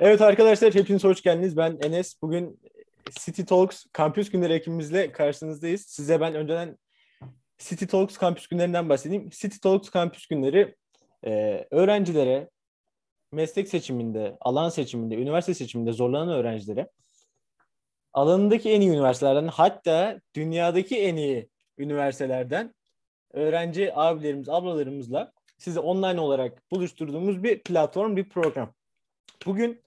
Evet arkadaşlar hepiniz hoş geldiniz. Ben Enes. Bugün City Talks kampüs günleri ekibimizle karşınızdayız. Size ben önceden City Talks kampüs günlerinden bahsedeyim. City Talks kampüs günleri e, öğrencilere meslek seçiminde, alan seçiminde, üniversite seçiminde zorlanan öğrencilere alanındaki en iyi üniversitelerden hatta dünyadaki en iyi üniversitelerden öğrenci abilerimiz, ablalarımızla sizi online olarak buluşturduğumuz bir platform, bir program. Bugün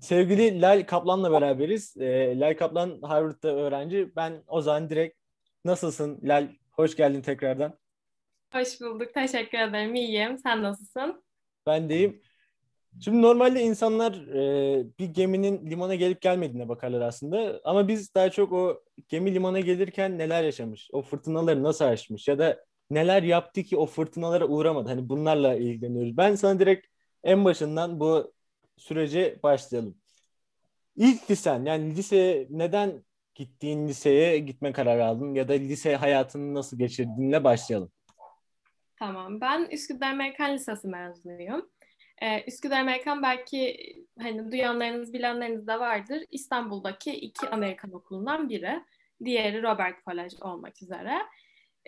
sevgili Lal Kaplan'la beraberiz. E, Lal Kaplan Harvard'da öğrenci. Ben o zaman direkt nasılsın Lal? Hoş geldin tekrardan. Hoş bulduk. Teşekkür ederim. İyiyim. Sen nasılsın? Ben deyim. Şimdi normalde insanlar e, bir geminin limana gelip gelmediğine bakarlar aslında. Ama biz daha çok o gemi limana gelirken neler yaşamış, o fırtınaları nasıl aşmış ya da neler yaptı ki o fırtınalara uğramadı. Hani bunlarla ilgileniyoruz. Ben sana direkt en başından bu sürece başlayalım. İlk lisen yani lise neden gittiğin liseye gitme kararı aldın ya da lise hayatını nasıl geçirdiğinle başlayalım. Tamam. Ben Üsküdar Amerikan Lisesi mezunuyum. Ee, Üsküdar Amerikan belki hani duyanlarınız bilenleriniz de vardır. İstanbul'daki iki Amerikan okulundan biri. Diğeri Robert College olmak üzere.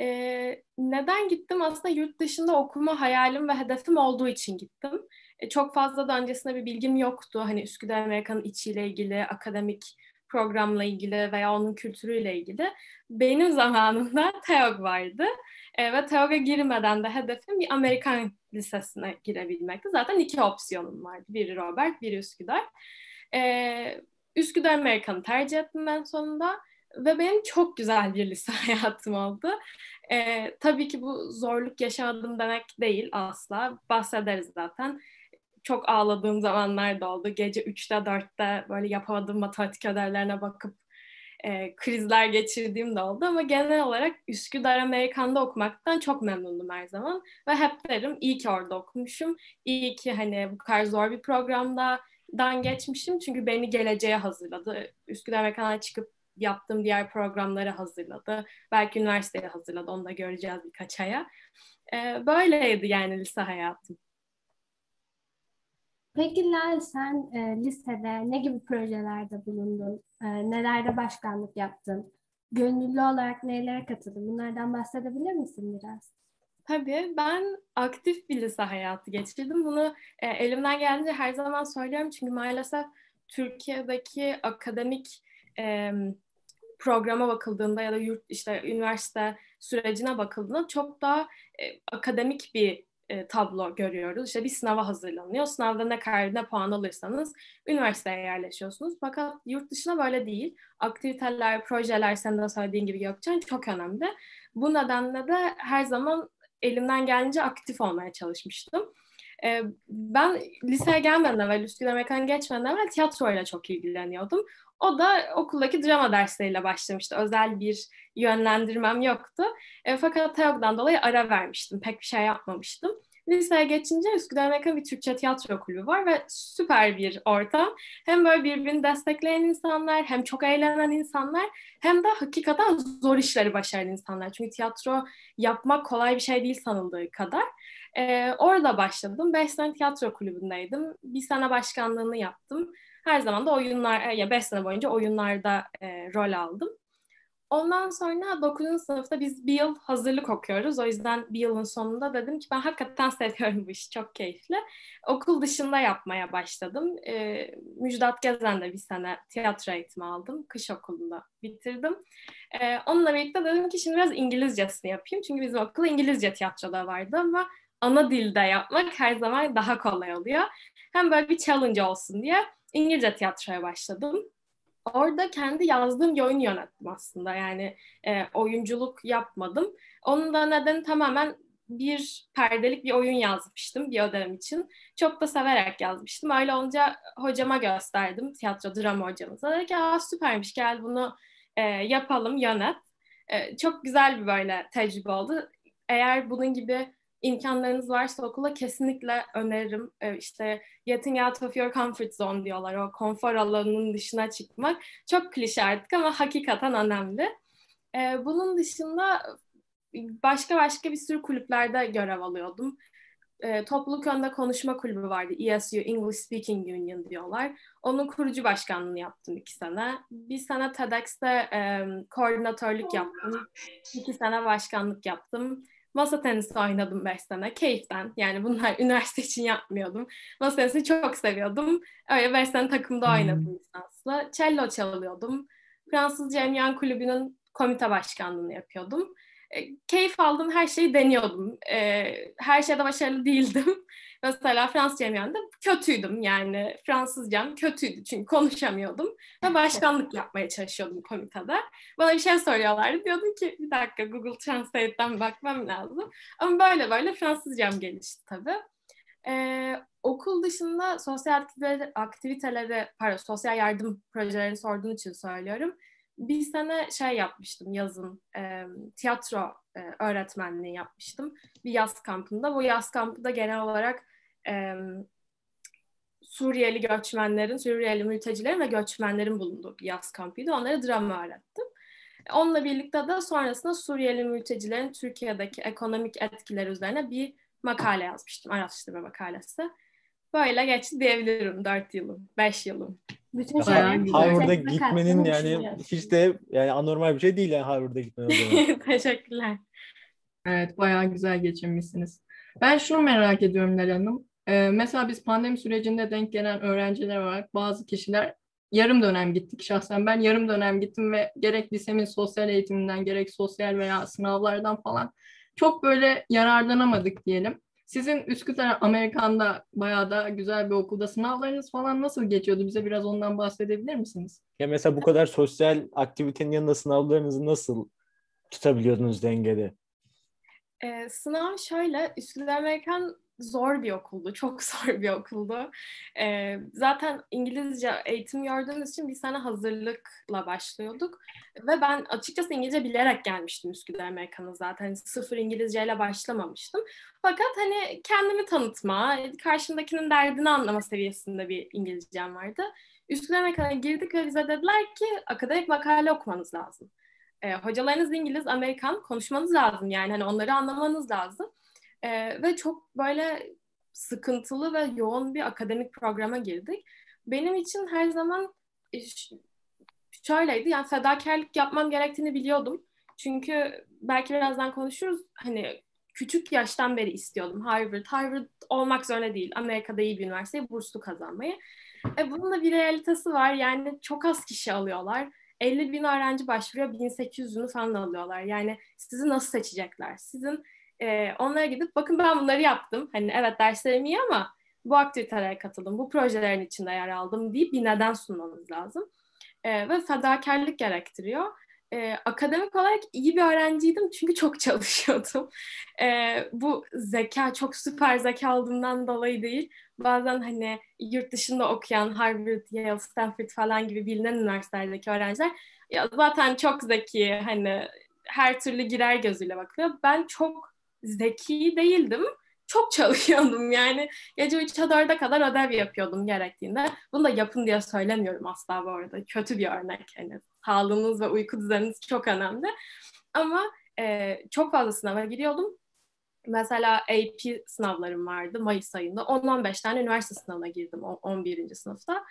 Ee, neden gittim? Aslında yurt dışında okuma hayalim ve hedefim olduğu için gittim. Ee, çok fazla da öncesinde bir bilgim yoktu. Hani Üsküdar Amerikan'ın içiyle ilgili, akademik programla ilgili veya onun kültürüyle ilgili. Benim zamanımda TEOG vardı. E, ve TEOG'a girmeden de hedefim bir Amerikan lisesine girebilmekti. Zaten iki opsiyonum vardı. Biri Robert, biri Üsküdar. E, Üsküdar Amerikan'ı tercih ettim ben sonunda. Ve benim çok güzel bir lise hayatım oldu. E, tabii ki bu zorluk yaşadım demek değil asla. Bahsederiz zaten çok ağladığım zamanlar da oldu. Gece 3'te 4'te böyle yapamadığım matematik ödevlerine bakıp e, krizler geçirdiğim de oldu ama genel olarak Üsküdar Amerikan'da okumaktan çok memnundum her zaman ve hep derim iyi ki orada okumuşum. İyi ki hani bu kadar zor bir programda dan geçmişim çünkü beni geleceğe hazırladı. Üsküdar Amerikan'a çıkıp yaptığım diğer programları hazırladı. Belki üniversiteye hazırladı. Onu da göreceğiz birkaç aya. Ee, böyleydi yani lise hayatım. Peki Lal sen e, lisede ne gibi projelerde bulundun? E, nelerde başkanlık yaptın? Gönüllü olarak nelere katıldın? Bunlardan bahsedebilir misin biraz? Tabii ben aktif bir lise hayatı geçirdim. Bunu e, elimden geldiğince her zaman söylüyorum çünkü maalesef Türkiye'deki akademik e, programa bakıldığında ya da yurt işte üniversite sürecine bakıldığında çok daha e, akademik bir e, tablo görüyoruz. İşte bir sınava hazırlanıyor. Sınavda ne kadar ne puan alırsanız üniversiteye yerleşiyorsunuz. Fakat yurt dışına böyle değil. Aktiviteler, projeler senin de söylediğin gibi Gökçen çok önemli. Bu nedenle de her zaman elimden gelince aktif olmaya çalışmıştım. E, ben liseye gelmeden evvel, Üsküdar Mekan geçmeden evvel tiyatroyla çok ilgileniyordum. O da okuldaki drama dersleriyle başlamıştı. Özel bir yönlendirmem yoktu. E, fakat TEOG'dan dolayı ara vermiştim. Pek bir şey yapmamıştım. Liseye geçince Üsküdar Amerikan bir Türkçe tiyatro kulübü var ve süper bir ortam. Hem böyle birbirini destekleyen insanlar, hem çok eğlenen insanlar, hem de hakikaten zor işleri başaran insanlar. Çünkü tiyatro yapmak kolay bir şey değil sanıldığı kadar. Ee, orada başladım. Beş sene tiyatro kulübündeydim. Bir sene başkanlığını yaptım. Her zaman da oyunlar, ya beş sene boyunca oyunlarda e, rol aldım. Ondan sonra 9. sınıfta biz bir yıl hazırlık okuyoruz. O yüzden bir yılın sonunda dedim ki ben hakikaten seviyorum bu işi. Çok keyifli. Okul dışında yapmaya başladım. E, Müjdat Gezen'de bir sene tiyatro eğitimi aldım. Kış okulunda bitirdim. E, onunla birlikte dedim ki şimdi biraz İngilizcesini yapayım. Çünkü bizim okulda İngilizce tiyatroda vardı ama ana dilde yapmak her zaman daha kolay oluyor. Hem böyle bir challenge olsun diye İngilizce tiyatroya başladım. Orada kendi yazdığım bir oyun yönettim aslında. Yani e, oyunculuk yapmadım. Onun da nedeni tamamen bir perdelik bir oyun yazmıştım bir ödevim için. Çok da severek yazmıştım. Öyle olunca hocama gösterdim. Tiyatro drama hocamıza. Dedi ki Aa, süpermiş gel bunu e, yapalım yönet. E, çok güzel bir böyle tecrübe oldu. Eğer bunun gibi imkanlarınız varsa okula kesinlikle öneririm. Ee, işte getting out of your comfort zone diyorlar. O konfor alanının dışına çıkmak. Çok klişe artık ama hakikaten önemli. Ee, bunun dışında başka başka bir sürü kulüplerde görev alıyordum. E, topluluk önünde konuşma kulübü vardı. ESU, English Speaking Union diyorlar. Onun kurucu başkanlığını yaptım iki sene. Bir sene TEDx'te e, koordinatörlük yaptım. İki sene başkanlık yaptım. Masa tenisi oynadım beş sene. Keyiften. Yani bunlar üniversite için yapmıyordum. Masa tenisini çok seviyordum. Öyle beş sene takımda oynadım hmm. lisansla. Cello çalıyordum. Fransız Cemyan Kulübü'nün komite başkanlığını yapıyordum. E, keyif aldım, her şeyi deniyordum. E, her şeyde başarılı değildim. Mesela Fransız cemiyanda kötüydüm yani. Fransızcam kötüydü çünkü konuşamıyordum. Ve başkanlık yapmaya çalışıyordum komitede. Bana bir şey soruyorlardı. Diyordum ki bir dakika Google Translate'den bakmam lazım. Ama böyle böyle Fransızcam gelişti tabii. Ee, okul dışında sosyal aktiviteleri, pardon sosyal yardım projelerini sorduğun için söylüyorum bir sene şey yapmıştım yazın e, tiyatro e, öğretmenliği yapmıştım bir yaz kampında. Bu yaz kampında genel olarak e, Suriyeli göçmenlerin, Suriyeli mültecilerin ve göçmenlerin bulunduğu bir yaz kampıydı. Onlara drama öğrettim. Onunla birlikte de sonrasında Suriyeli mültecilerin Türkiye'deki ekonomik etkileri üzerine bir makale yazmıştım, araştırma makalesi. Böyle geçti diyebilirim dört yılım, beş yılım. Bütün Harvard'a gitmenin yani hiç de yani anormal bir şey değil yani Harvard'a gitmenin. Teşekkürler. Evet bayağı güzel geçirmişsiniz. Ben şunu merak ediyorum Lel Hanım. Ee, mesela biz pandemi sürecinde denk gelen öğrenciler olarak bazı kişiler yarım dönem gittik. Şahsen ben yarım dönem gittim ve gerek lisemin sosyal eğitiminden gerek sosyal veya sınavlardan falan çok böyle yararlanamadık diyelim. Sizin Üsküdar Amerikan'da bayağı da güzel bir okulda sınavlarınız falan nasıl geçiyordu? Bize biraz ondan bahsedebilir misiniz? Ya mesela bu kadar sosyal aktivitenin yanında sınavlarınızı nasıl tutabiliyordunuz dengede? Ee, sınav şöyle, Üsküdar Amerikan zor bir okuldu. Çok zor bir okuldu. Ee, zaten İngilizce eğitim gördüğümüz için bir sene hazırlıkla başlıyorduk. Ve ben açıkçası İngilizce bilerek gelmiştim Üsküdar Amerikan'a zaten. Sıfır İngilizceyle başlamamıştım. Fakat hani kendimi tanıtma, karşımdakinin derdini anlama seviyesinde bir İngilizcem vardı. Üsküdar Amerikan'a girdik ve bize dediler ki akademik makale okumanız lazım. Ee, hocalarınız İngiliz, Amerikan konuşmanız lazım yani hani onları anlamanız lazım. E, ve çok böyle sıkıntılı ve yoğun bir akademik programa girdik. Benim için her zaman şöyleydi yani fedakarlık yapmam gerektiğini biliyordum. Çünkü belki birazdan konuşuruz hani küçük yaştan beri istiyordum Harvard. Harvard olmak zorunda değil. Amerika'da iyi bir üniversiteye burslu kazanmayı. E bunun da bir realitesi var. Yani çok az kişi alıyorlar. 50 bin öğrenci başvuruyor. 1800'ünü falan alıyorlar. Yani sizi nasıl seçecekler? Sizin e, onlara gidip bakın ben bunları yaptım. Hani evet derslerim iyi ama bu aktivitelere katıldım, bu projelerin içinde yer aldım deyip bir neden sunmanız lazım. E, ve fedakarlık gerektiriyor. E, akademik olarak iyi bir öğrenciydim çünkü çok çalışıyordum. E, bu zeka, çok süper zeka olduğundan dolayı değil. Bazen hani yurt dışında okuyan Harvard, Yale, Stanford falan gibi bilinen üniversitelerdeki öğrenciler ya zaten çok zeki hani her türlü girer gözüyle bakıyor. Ben çok zeki değildim. Çok çalışıyordum yani. Gece 3'e 4'e kadar ödev yapıyordum gerektiğinde. Bunu da yapın diye söylemiyorum asla bu arada. Kötü bir örnek. Yani sağlığınız ve uyku düzeniniz çok önemli. Ama e, çok fazla sınava giriyordum. Mesela AP sınavlarım vardı Mayıs ayında. 10-15 tane üniversite sınavına girdim 11. sınıfta.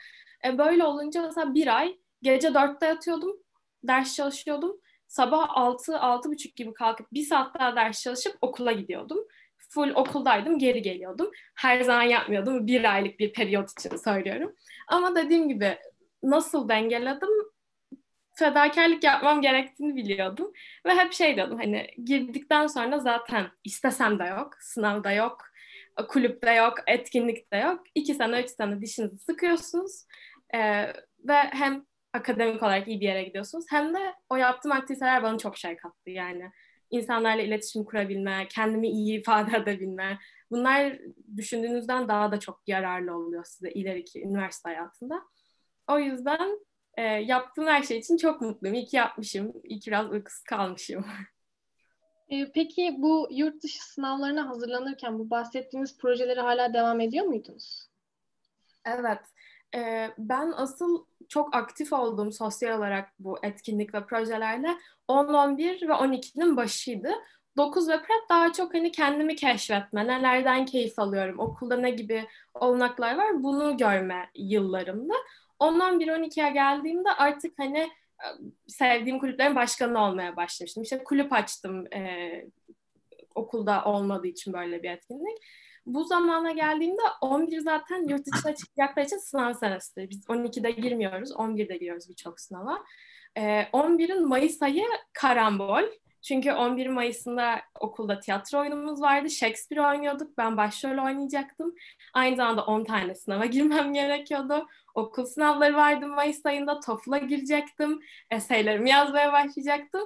E, böyle olunca mesela bir ay gece 4'te yatıyordum. Ders çalışıyordum sabah 6-6.30 gibi kalkıp bir saat daha ders çalışıp okula gidiyordum. Full okuldaydım, geri geliyordum. Her zaman yapmıyordum. Bir aylık bir periyot için söylüyorum. Ama dediğim gibi nasıl dengeledim? Fedakarlık yapmam gerektiğini biliyordum. Ve hep şey diyordum hani girdikten sonra zaten istesem de yok, sınavda yok, kulüpte yok, etkinlikte yok. İki sene, üç sene dişinizi sıkıyorsunuz. Ee, ve hem akademik olarak iyi bir yere gidiyorsunuz. Hem de o yaptığım aktiviteler bana çok şey kattı yani. İnsanlarla iletişim kurabilme, kendimi iyi ifade edebilme. Bunlar düşündüğünüzden daha da çok yararlı oluyor size ileriki üniversite hayatında. O yüzden e, yaptığım her şey için çok mutluyum. İyi ki yapmışım. İyi ki biraz uykusuz kalmışım. E, peki bu yurt dışı sınavlarına hazırlanırken bu bahsettiğiniz projeleri hala devam ediyor muydunuz? Evet. E, ben asıl çok aktif olduğum sosyal olarak bu etkinlik ve projelerle 10, 11 ve 12'nin başıydı. 9 ve prep daha çok hani kendimi keşfetme, nelerden keyif alıyorum, okulda ne gibi olanaklar var bunu görme yıllarımda. Ondan 1-12'ye geldiğimde artık hani e, sevdiğim kulüplerin başkanı olmaya başlamıştım. İşte kulüp açtım e, okulda olmadığı için böyle bir etkinlik. Bu zamana geldiğimde 11 zaten yurt dışına çıkacaklar için sınav senesidir. Biz 12'de girmiyoruz, 11'de giriyoruz birçok sınava. E, 11'in Mayıs ayı karambol. Çünkü 11 Mayıs'ında okulda tiyatro oyunumuz vardı. Shakespeare oynuyorduk. Ben başrol oynayacaktım. Aynı zamanda 10 tane sınava girmem gerekiyordu. Okul sınavları vardı Mayıs ayında. TOEFL'a girecektim. Eseylerimi yazmaya başlayacaktım.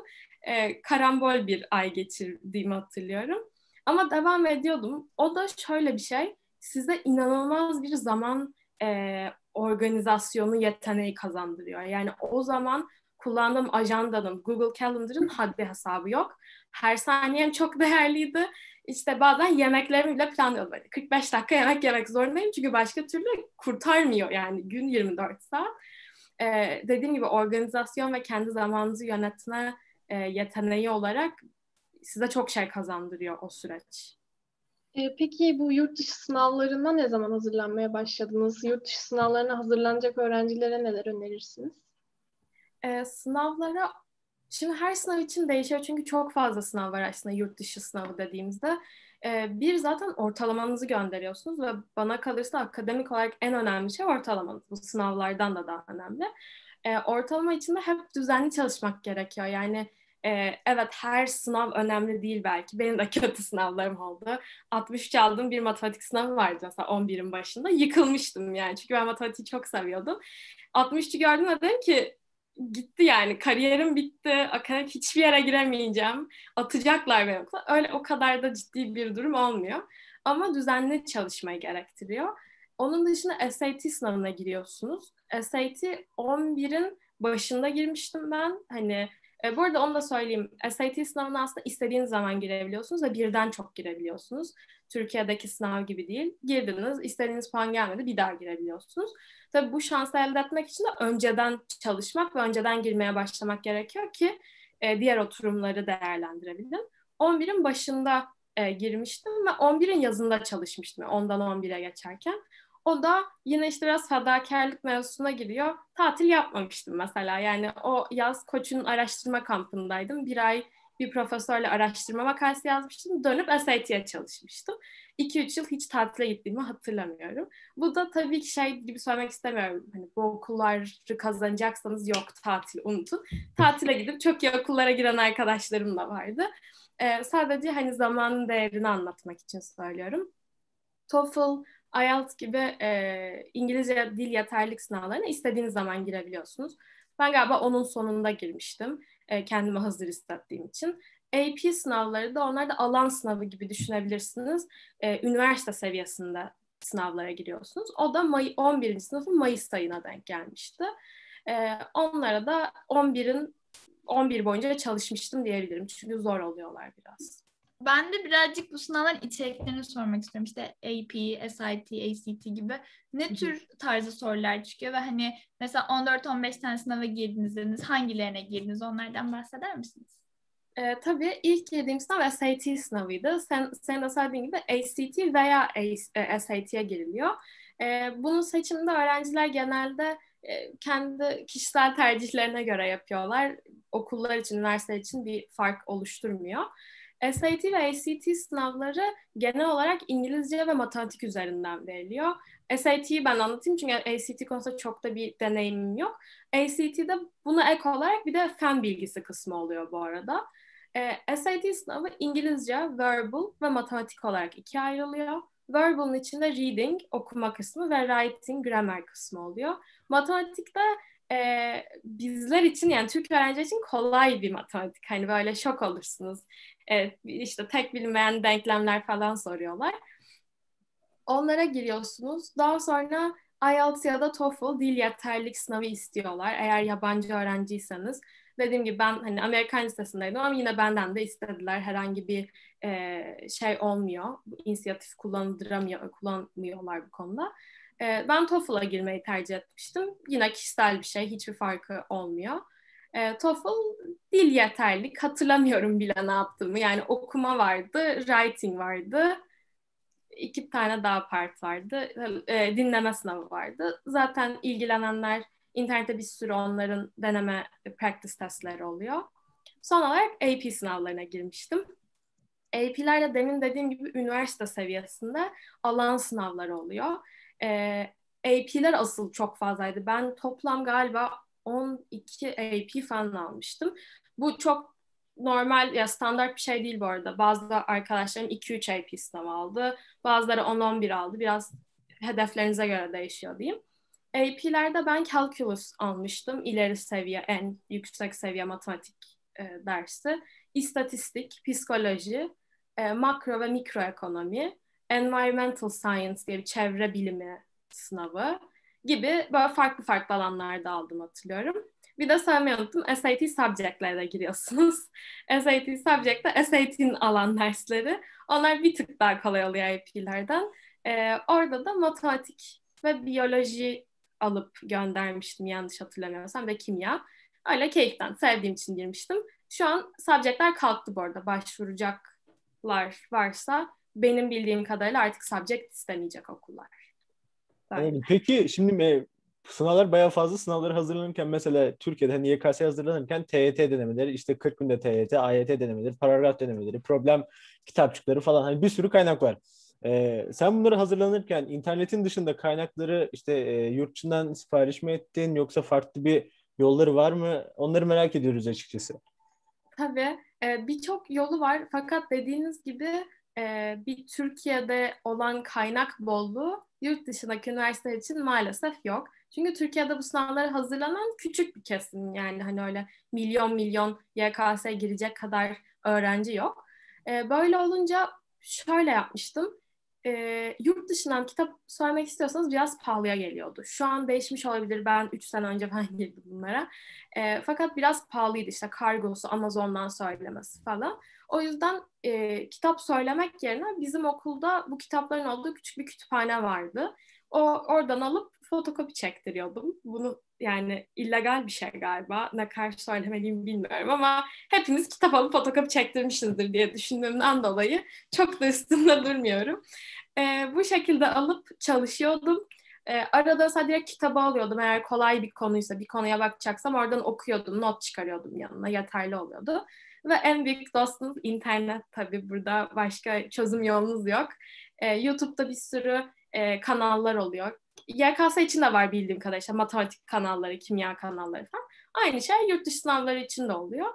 Ee, karambol bir ay geçirdiğimi hatırlıyorum. Ama devam ediyordum. O da şöyle bir şey. Size inanılmaz bir zaman e, organizasyonu yeteneği kazandırıyor. Yani o zaman kullandığım ajandanın, Google Calendar'ın haddi hesabı yok. Her saniyem çok değerliydi. İşte bazen yemeklerimi bile planlıyordum. Böyle 45 dakika yemek yemek zorundayım çünkü başka türlü kurtarmıyor yani gün 24 saat. Ee, dediğim gibi organizasyon ve kendi zamanınızı yönetme e, yeteneği olarak size çok şey kazandırıyor o süreç. Peki bu yurt dışı sınavlarına ne zaman hazırlanmaya başladınız? Yurt dışı sınavlarına hazırlanacak öğrencilere neler önerirsiniz? E, sınavlara şimdi her sınav için değişiyor çünkü çok fazla sınav var aslında yurt dışı sınavı dediğimizde. E, bir zaten ortalamanızı gönderiyorsunuz ve bana kalırsa akademik olarak en önemli şey ortalamanız. Bu sınavlardan da daha önemli. E, ortalama içinde hep düzenli çalışmak gerekiyor. Yani e, evet her sınav önemli değil belki. Benim de kötü sınavlarım oldu. 63 aldığım bir matematik sınavı vardı mesela 11'in başında. Yıkılmıştım yani çünkü ben matematiği çok seviyordum. 63'ü gördüm ve dedim ki gitti yani. Kariyerim bitti. Akademik hiçbir yere giremeyeceğim. Atacaklar beni okula. Öyle o kadar da ciddi bir durum olmuyor. Ama düzenli çalışmayı gerektiriyor. Onun dışında SAT sınavına giriyorsunuz. SAT 11'in başında girmiştim ben. Hani e, bu arada onu da söyleyeyim. SAT sınavına aslında istediğiniz zaman girebiliyorsunuz ve birden çok girebiliyorsunuz. Türkiye'deki sınav gibi değil. Girdiniz, istediğiniz puan gelmedi, bir daha girebiliyorsunuz. Tabii bu şansı elde etmek için de önceden çalışmak ve önceden girmeye başlamak gerekiyor ki e, diğer oturumları değerlendirebilin. 11'in başında e, girmiştim ve 11'in yazında çalışmıştım. Ondan 11'e geçerken. O da yine işte biraz fedakarlık mevzusuna giriyor. Tatil yapmamıştım mesela. Yani o yaz koçun araştırma kampındaydım. Bir ay bir profesörle araştırma makalesi yazmıştım. Dönüp SAT'ye çalışmıştım. 2-3 yıl hiç tatile gittiğimi hatırlamıyorum. Bu da tabii ki şey gibi söylemek istemiyorum. Hani bu okulları kazanacaksanız yok tatil unutun. Tatile gidip çok iyi okullara giren arkadaşlarım da vardı. Ee, sadece hani zamanın değerini anlatmak için söylüyorum. TOEFL, IELTS gibi e, İngilizce dil yeterlilik sınavlarına istediğiniz zaman girebiliyorsunuz. Ben galiba onun sonunda girmiştim. E, kendimi hazır hissettiğim için. AP sınavları da onlar da alan sınavı gibi düşünebilirsiniz. E, üniversite seviyesinde sınavlara giriyorsunuz. O da May 11. sınıfın Mayıs ayına denk gelmişti. E, onlara da 11'in 11 boyunca çalışmıştım diyebilirim. Çünkü zor oluyorlar biraz. Ben de birazcık bu sınavların içeriklerini sormak istiyorum. İşte AP, SIT, ACT gibi ne tür tarzı sorular çıkıyor ve hani mesela 14-15 tane sınava girdiniz hangilerine girdiniz onlardan bahseder misiniz? E, tabii ilk girdiğim sınav SAT sınavıydı. Sen, senin de söylediğin gibi ACT veya e, SAT'ye giriliyor. E, bunun seçiminde öğrenciler genelde e, kendi kişisel tercihlerine göre yapıyorlar. Okullar için, üniversiteler için bir fark oluşturmuyor. SAT ve ACT sınavları genel olarak İngilizce ve matematik üzerinden veriliyor. SAT'yi ben anlatayım çünkü ACT konusunda çok da bir deneyimim yok. ACT'de buna ek olarak bir de fen bilgisi kısmı oluyor bu arada. E, SAT sınavı İngilizce, verbal ve matematik olarak ikiye ayrılıyor. Verbal'ın içinde reading, okuma kısmı ve writing, grammar kısmı oluyor. Matematikte e, bizler için yani Türk öğrenci için kolay bir matematik. Hani böyle şok olursunuz. E, işte tek bilinmeyen denklemler falan soruyorlar. Onlara giriyorsunuz. Daha sonra IELTS ya da TOEFL dil yeterlilik sınavı istiyorlar. Eğer yabancı öğrenciyseniz dediğim gibi ben hani Amerikan lisesindeydim ama yine benden de istediler. Herhangi bir e, şey olmuyor. İnisiyatif kullandıramıyor, kullanmıyorlar bu konuda. E, ben TOEFL'a girmeyi tercih etmiştim. Yine kişisel bir şey, hiçbir farkı olmuyor. E, TOEFL dil yeterlik. Hatırlamıyorum bile ne yaptığımı. Yani okuma vardı, writing vardı. iki tane daha part vardı. E, dinleme sınavı vardı. Zaten ilgilenenler internette bir sürü onların deneme practice testleri oluyor. Son olarak AP sınavlarına girmiştim. AP'lerle demin dediğim gibi üniversite seviyesinde alan sınavları oluyor. Ee, AP'ler asıl çok fazlaydı. Ben toplam galiba 12 AP falan almıştım. Bu çok normal ya standart bir şey değil bu arada. Bazı arkadaşlarım 2-3 AP sınav aldı. Bazıları 10-11 aldı. Biraz hedeflerinize göre değişiyor diyeyim. AP'lerde ben calculus almıştım. İleri seviye, en yüksek seviye matematik e, dersi. İstatistik, psikoloji, e, makro ve mikroekonomi, environmental science diye bir çevre bilimi sınavı gibi böyle farklı farklı alanlarda aldım hatırlıyorum. Bir de söylemeyi unuttum. SAT subject'lere giriyorsunuz. SAT subject'te SAT'in alan dersleri. Onlar bir tık daha kolay oluyor IP'lerden. Ee, orada da matematik ve biyoloji alıp göndermiştim yanlış hatırlamıyorsam ve kimya. Öyle keyiften sevdiğim için girmiştim. Şu an subject'ler kalktı bu arada. Başvuracaklar varsa benim bildiğim kadarıyla artık subject istemeyecek okullar. Böyle. Peki şimdi e, sınavlar bayağı fazla sınavları hazırlanırken mesela Türkiye'de hani YKS hazırlanırken TYT denemeleri, işte 40 günde TYT, AYT denemeleri, paragraf denemeleri, problem kitapçıkları falan hani bir sürü kaynak var. Ee, sen bunları hazırlanırken internetin dışında kaynakları işte e, yurt dışından sipariş mi ettin yoksa farklı bir yolları var mı? Onları merak ediyoruz açıkçası. Tabii. E, Birçok yolu var fakat dediğiniz gibi e, bir Türkiye'de olan kaynak bolluğu yurt dışındaki üniversiteler için maalesef yok. Çünkü Türkiye'de bu sınavlara hazırlanan küçük bir kesim yani hani öyle milyon milyon YKS girecek kadar öğrenci yok. E, böyle olunca şöyle yapmıştım e, yurt dışından kitap söylemek istiyorsanız biraz pahalıya geliyordu. Şu an değişmiş olabilir. Ben 3 sene önce falan girdim bunlara. E, fakat biraz pahalıydı işte kargosu, Amazon'dan söylemesi falan. O yüzden e, kitap söylemek yerine bizim okulda bu kitapların olduğu küçük bir kütüphane vardı. O oradan alıp fotokopi çektiriyordum. Bunu yani illegal bir şey galiba. Ne kadar söylemeliyim bilmiyorum ama hepimiz kitap alıp fotokopi çektirmişizdir diye düşündüğümden dolayı çok da üstünde durmuyorum. E, bu şekilde alıp çalışıyordum. E, arada sadece kitabı alıyordum. Eğer kolay bir konuysa, bir konuya bakacaksam oradan okuyordum, not çıkarıyordum yanına. Yeterli oluyordu. Ve en büyük dostunuz internet tabii. Burada başka çözüm yolunuz yok. E, YouTube'da bir sürü e, kanallar oluyor. YKS için de var bildiğim kadarıyla matematik kanalları, kimya kanalları falan. Aynı şey yurt dışı sınavları için de oluyor.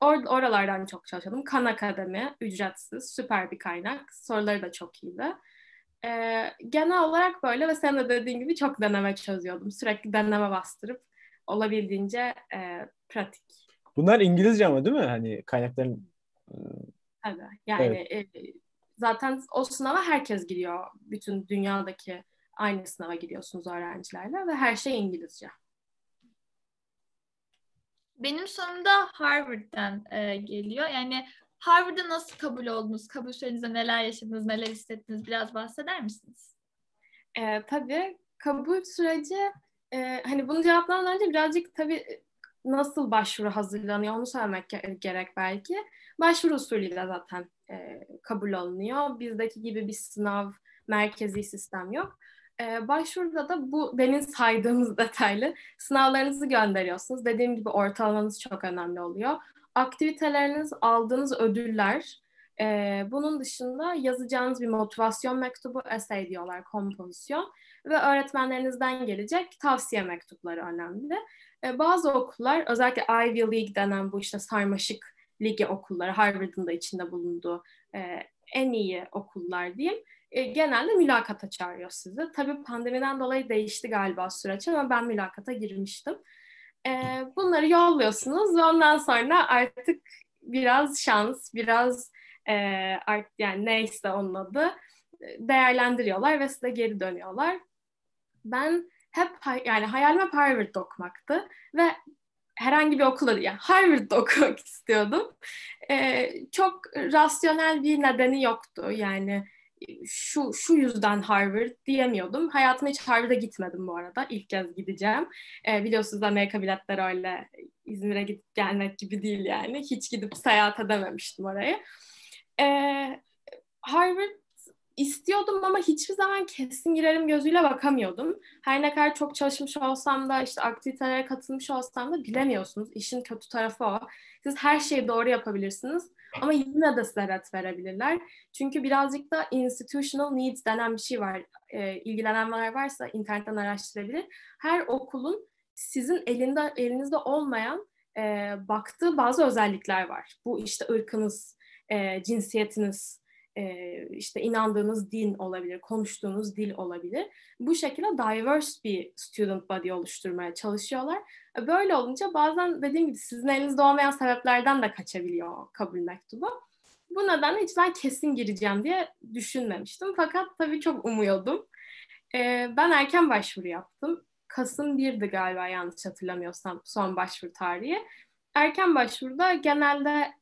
Or oralardan çok çalışıyordum. Kan Akademi ücretsiz, süper bir kaynak. Soruları da çok iyiydi. Ee, genel olarak böyle ve sen de dediğin gibi çok deneme çözüyordum. Sürekli deneme bastırıp olabildiğince e, pratik. Bunlar İngilizce ama değil mi? Hani kaynakların... Tabii. Yani evet. e, zaten o sınava herkes giriyor. Bütün dünyadaki aynı sınava gidiyorsunuz öğrencilerle ve her şey İngilizce. Benim sorumda Harvard'dan e, geliyor. Yani Harvard'a nasıl kabul oldunuz? Kabul sürecinizde neler yaşadınız, neler hissettiniz? Biraz bahseder misiniz? E, tabii. Kabul süreci e, hani bunu cevaplamadan önce birazcık tabii nasıl başvuru hazırlanıyor onu söylemek gerek belki. Başvuru usulüyle zaten e, kabul olunuyor. Bizdeki gibi bir sınav merkezi sistem yok. E, başvuruda da bu demin saydığımız detaylı sınavlarınızı gönderiyorsunuz. Dediğim gibi ortalamanız çok önemli oluyor. Aktiviteleriniz, aldığınız ödüller, e, bunun dışında yazacağınız bir motivasyon mektubu, essay diyorlar, kompozisyon ve öğretmenlerinizden gelecek tavsiye mektupları önemli. E, bazı okullar, özellikle Ivy League denen bu işte sarmaşık ligi okulları, Harvard'ın da içinde bulunduğu e, en iyi okullar diyeyim e, genelde mülakata çağırıyor sizi. Tabii pandemiden dolayı değişti galiba süreç ama ben mülakata girmiştim. E, bunları yolluyorsunuz ve ondan sonra artık biraz şans, biraz e, art, yani neyse onun adı değerlendiriyorlar ve size geri dönüyorlar. Ben hep yani hayalim hep Harvard'da okumaktı ve herhangi bir okula değil, yani Harvard'da okumak istiyordum. Ee, çok rasyonel bir nedeni yoktu. Yani şu şu yüzden Harvard diyemiyordum. Hayatımda hiç Harvard'a gitmedim bu arada. İlk kez gideceğim. E, biliyorsunuz Amerika biletleri öyle İzmir'e gidip gelmek gibi değil yani. Hiç gidip seyahat edememiştim oraya. E, Harvard istiyordum ama hiçbir zaman kesin girerim gözüyle bakamıyordum. Her ne kadar çok çalışmış olsam da işte aktivitelere katılmış olsam da bilemiyorsunuz. İşin kötü tarafı o. Siz her şeyi doğru yapabilirsiniz ama yine de size ret verebilirler. Çünkü birazcık da institutional needs denen bir şey var. E, ilgilenenler varsa internetten araştırabilir. Her okulun sizin elinde elinizde olmayan e, baktığı bazı özellikler var. Bu işte ırkınız, e, cinsiyetiniz, e, işte inandığınız din olabilir, konuştuğunuz dil olabilir. Bu şekilde diverse bir student body oluşturmaya çalışıyorlar. Böyle olunca bazen dediğim gibi sizin elinizde olmayan sebeplerden de kaçabiliyor kabul mektubu. Bu nedenle hiç ben kesin gireceğim diye düşünmemiştim. Fakat tabii çok umuyordum. Ben erken başvuru yaptım. Kasım 1'di galiba yanlış hatırlamıyorsam son başvuru tarihi. Erken başvuruda genelde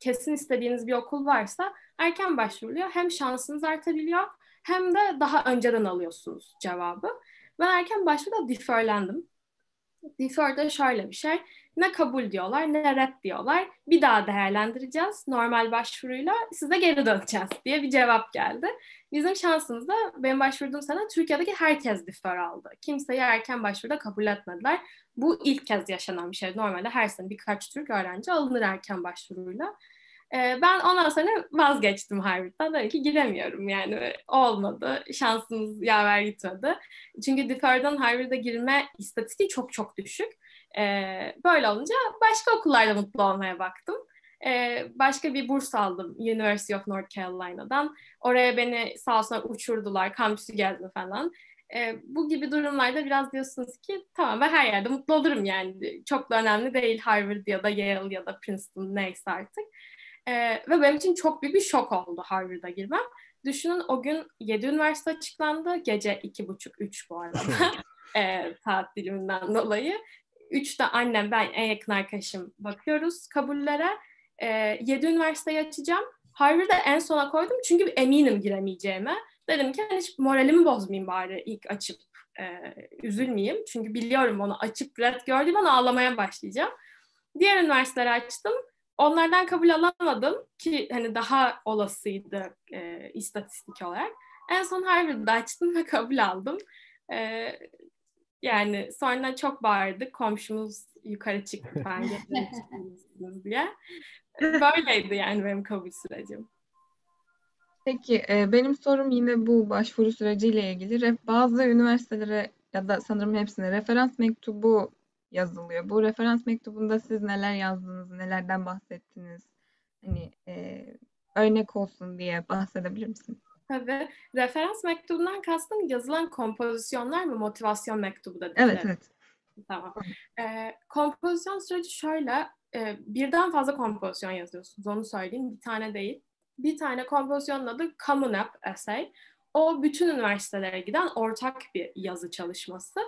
kesin istediğiniz bir okul varsa erken başvuruluyor. Hem şansınız artabiliyor hem de daha önceden alıyorsunuz cevabı. Ben erken başvuruda deferlendim. Defer'de şöyle bir şey. Ne kabul diyorlar ne red diyorlar. Bir daha değerlendireceğiz. Normal başvuruyla size geri döneceğiz diye bir cevap geldi. Bizim şansımızda benim başvurduğum sene Türkiye'deki herkes defer aldı. Kimseyi erken başvuruda kabul etmediler. Bu ilk kez yaşanan bir şey. Normalde her sene birkaç Türk öğrenci alınır erken başvuruyla. Ee, ben ondan sonra vazgeçtim Harvard'dan. Dedim ki giremiyorum yani olmadı. Şansımız yaver gitmedi. Çünkü defer'dan Harvard'a girme istatistiği çok çok düşük. Ee, böyle olunca başka okullarda mutlu olmaya baktım. Ee, başka bir burs aldım University of North Carolina'dan. Oraya beni sağ olsunlar uçurdular, kampüsü gezdim falan. Bu gibi durumlarda biraz diyorsunuz ki tamam ben her yerde mutlu olurum yani. Çok da önemli değil Harvard ya da Yale ya da Princeton neyse artık. E, ve benim için çok büyük bir şok oldu Harvard'a girmem. Düşünün o gün 7 üniversite açıklandı. Gece iki buçuk üç bu arada. e, saat diliminden dolayı. Üç de annem, ben en yakın arkadaşım bakıyoruz kabullere. E, 7 üniversiteyi açacağım. Harvard'a en sona koydum çünkü eminim giremeyeceğime. Dedim ki hani hiç moralimi bozmayayım bari ilk açıp e, üzülmeyeyim. Çünkü biliyorum onu açıp red gördüğüm an ağlamaya başlayacağım. Diğer üniversiteleri açtım. Onlardan kabul alamadım ki hani daha olasıydı e, istatistik olarak. En son Harvard'da açtım ve kabul aldım. E, yani sonra çok bağırdık. Komşumuz yukarı çıktı falan diye. Böyleydi yani benim kabul sürecim. Peki e, benim sorum yine bu başvuru süreciyle ilgili. Bazı üniversitelere ya da sanırım hepsine referans mektubu yazılıyor. Bu referans mektubunda siz neler yazdınız, nelerden bahsettiniz? Hani e, örnek olsun diye bahsedebilir misiniz? Tabii. Referans mektubundan kastım yazılan kompozisyonlar mı, motivasyon mektubu da Evet, evet. Tamam. Ee, kompozisyon süreci şöyle, e, birden fazla kompozisyon yazıyorsunuz, onu söyleyeyim, bir tane değil. Bir tane kompozisyonun adı Common App Essay. O bütün üniversitelere giden ortak bir yazı çalışması.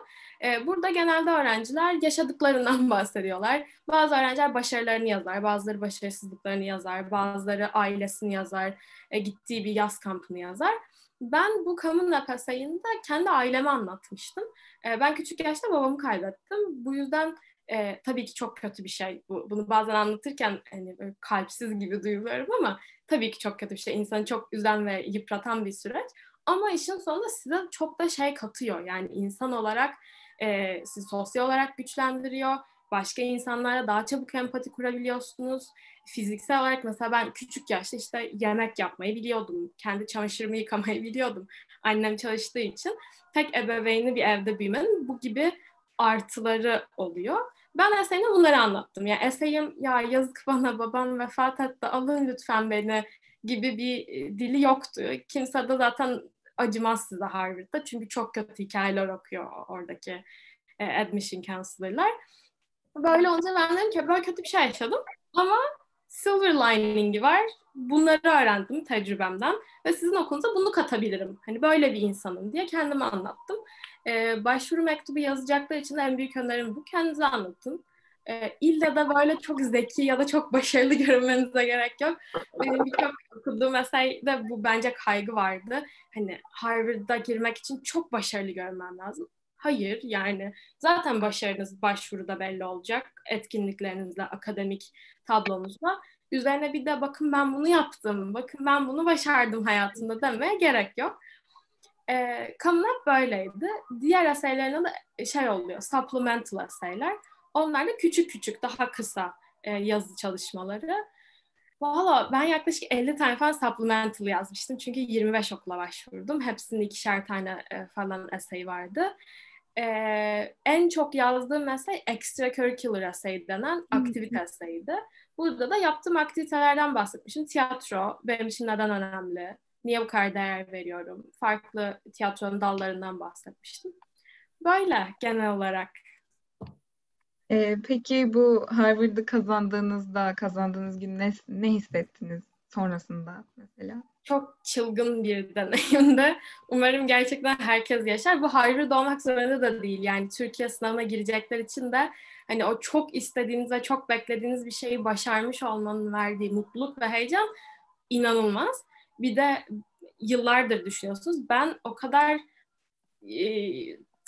Ee, burada genelde öğrenciler yaşadıklarından bahsediyorlar. Bazı öğrenciler başarılarını yazar, bazıları başarısızlıklarını yazar, bazıları ailesini yazar, e, gittiği bir yaz kampını yazar. Ben bu kamu nefesayında kendi ailemi anlatmıştım. E, ben küçük yaşta babamı kaybettim. Bu yüzden e, tabii ki çok kötü bir şey. Bu, bunu bazen anlatırken hani kalpsiz gibi duyuluyorum ama tabii ki çok kötü bir şey. İnsanı çok üzen ve yıpratan bir süreç. Ama işin sonunda size çok da şey katıyor. Yani insan olarak e, sizi sosyal olarak güçlendiriyor. Başka insanlara daha çabuk empati kurabiliyorsunuz. Fiziksel olarak mesela ben küçük yaşta işte yemek yapmayı biliyordum. Kendi çamaşırımı yıkamayı biliyordum. Annem çalıştığı için tek ebeveyni bir evde büyümenin bu gibi artıları oluyor. Ben eseyine bunları anlattım. Yani eseyim ya yazık bana babam vefat etti alın lütfen beni gibi bir dili yoktu. Kimse de zaten acımaz size Harvard'da. Çünkü çok kötü hikayeler okuyor oradaki e, admission counselor'lar. Böyle olunca ben dedim ki böyle kötü bir şey yaşadım ama silver lining'i var. Bunları öğrendim tecrübemden ve sizin okulunuza bunu katabilirim. Hani böyle bir insanım diye kendime anlattım. Ee, başvuru mektubu yazacaklar için en büyük önerim bu. Kendinize anlatın. E, illa da böyle çok zeki ya da çok başarılı görünmenize gerek yok. Benim birçok okuduğum meselede bu bence kaygı vardı. Hani Harvard'a girmek için çok başarılı görmen lazım. Hayır yani zaten başarınız başvuruda belli olacak. Etkinliklerinizle, akademik tablonuzla. Üzerine bir de bakın ben bunu yaptım, bakın ben bunu başardım hayatımda demeye gerek yok. E, Common Up böyleydi. Diğer eseylerinde de şey oluyor, supplemental eseyler. Onlar da küçük küçük, daha kısa e, yazı çalışmaları. Valla ben yaklaşık 50 tane falan supplemental yazmıştım. Çünkü 25 okula başvurdum. Hepsinin ikişer tane e, falan essay vardı. E, en çok yazdığım essay extracurricular essay denen aktivite essayiydi. Burada da yaptığım aktivitelerden bahsetmişim. Tiyatro benim için neden önemli? Niye bu kadar değer veriyorum? Farklı tiyatronun dallarından bahsetmiştim. Böyle genel olarak. Ee, peki bu Harvard'ı kazandığınızda, kazandığınız gün ne, ne hissettiniz sonrasında mesela? Çok çılgın bir deneyimdi. Umarım gerçekten herkes yaşar. Bu Harvard olmak zorunda da değil. Yani Türkiye sınavına girecekler için de hani o çok istediğiniz ve çok beklediğiniz bir şeyi başarmış olmanın verdiği mutluluk ve heyecan inanılmaz. Bir de yıllardır düşünüyorsunuz. Ben o kadar e,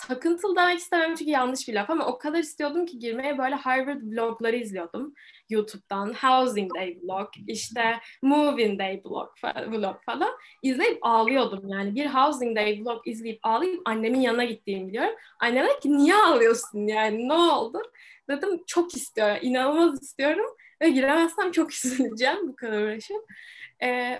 takıntılı demek istemem çünkü yanlış bir laf ama o kadar istiyordum ki girmeye böyle Harvard vlogları izliyordum YouTube'dan. Housing Day vlog, işte Moving Day vlog, vlog falan. izleyip ağlıyordum yani. Bir Housing Day vlog izleyip ağlayıp annemin yanına gittiğimi biliyorum. Annem dedi ki niye ağlıyorsun yani ne oldu? Dedim çok istiyorum, inanılmaz istiyorum ve giremezsem çok üzüleceğim bu kadar uğraşıp. Ee,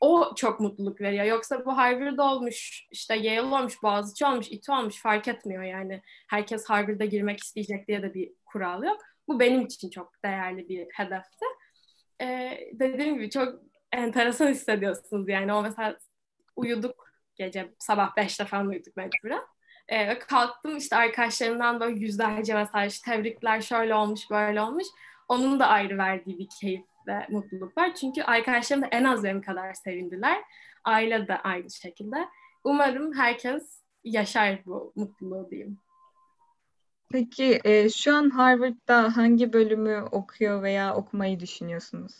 o çok mutluluk veriyor. Yoksa bu Harvard olmuş, işte Yale olmuş, Boğaziçi olmuş, İTÜ olmuş fark etmiyor yani. Herkes Harvard'a girmek isteyecek diye de bir kural yok. Bu benim için çok değerli bir hedefti. Ee, dediğim gibi çok enteresan hissediyorsunuz yani. O mesela uyuduk gece sabah 5'te falan uyuduk mecburen. Ee, kalktım işte arkadaşlarımdan böyle yüzlerce mesaj, tebrikler şöyle olmuş böyle olmuş. Onun da ayrı verdiği bir keyif ve mutluluk var. Çünkü arkadaşlarım da en az benim kadar sevindiler. Aile de aynı şekilde. Umarım herkes yaşar bu mutluluğu diyeyim. Peki e, şu an Harvard'da hangi bölümü okuyor veya okumayı düşünüyorsunuz?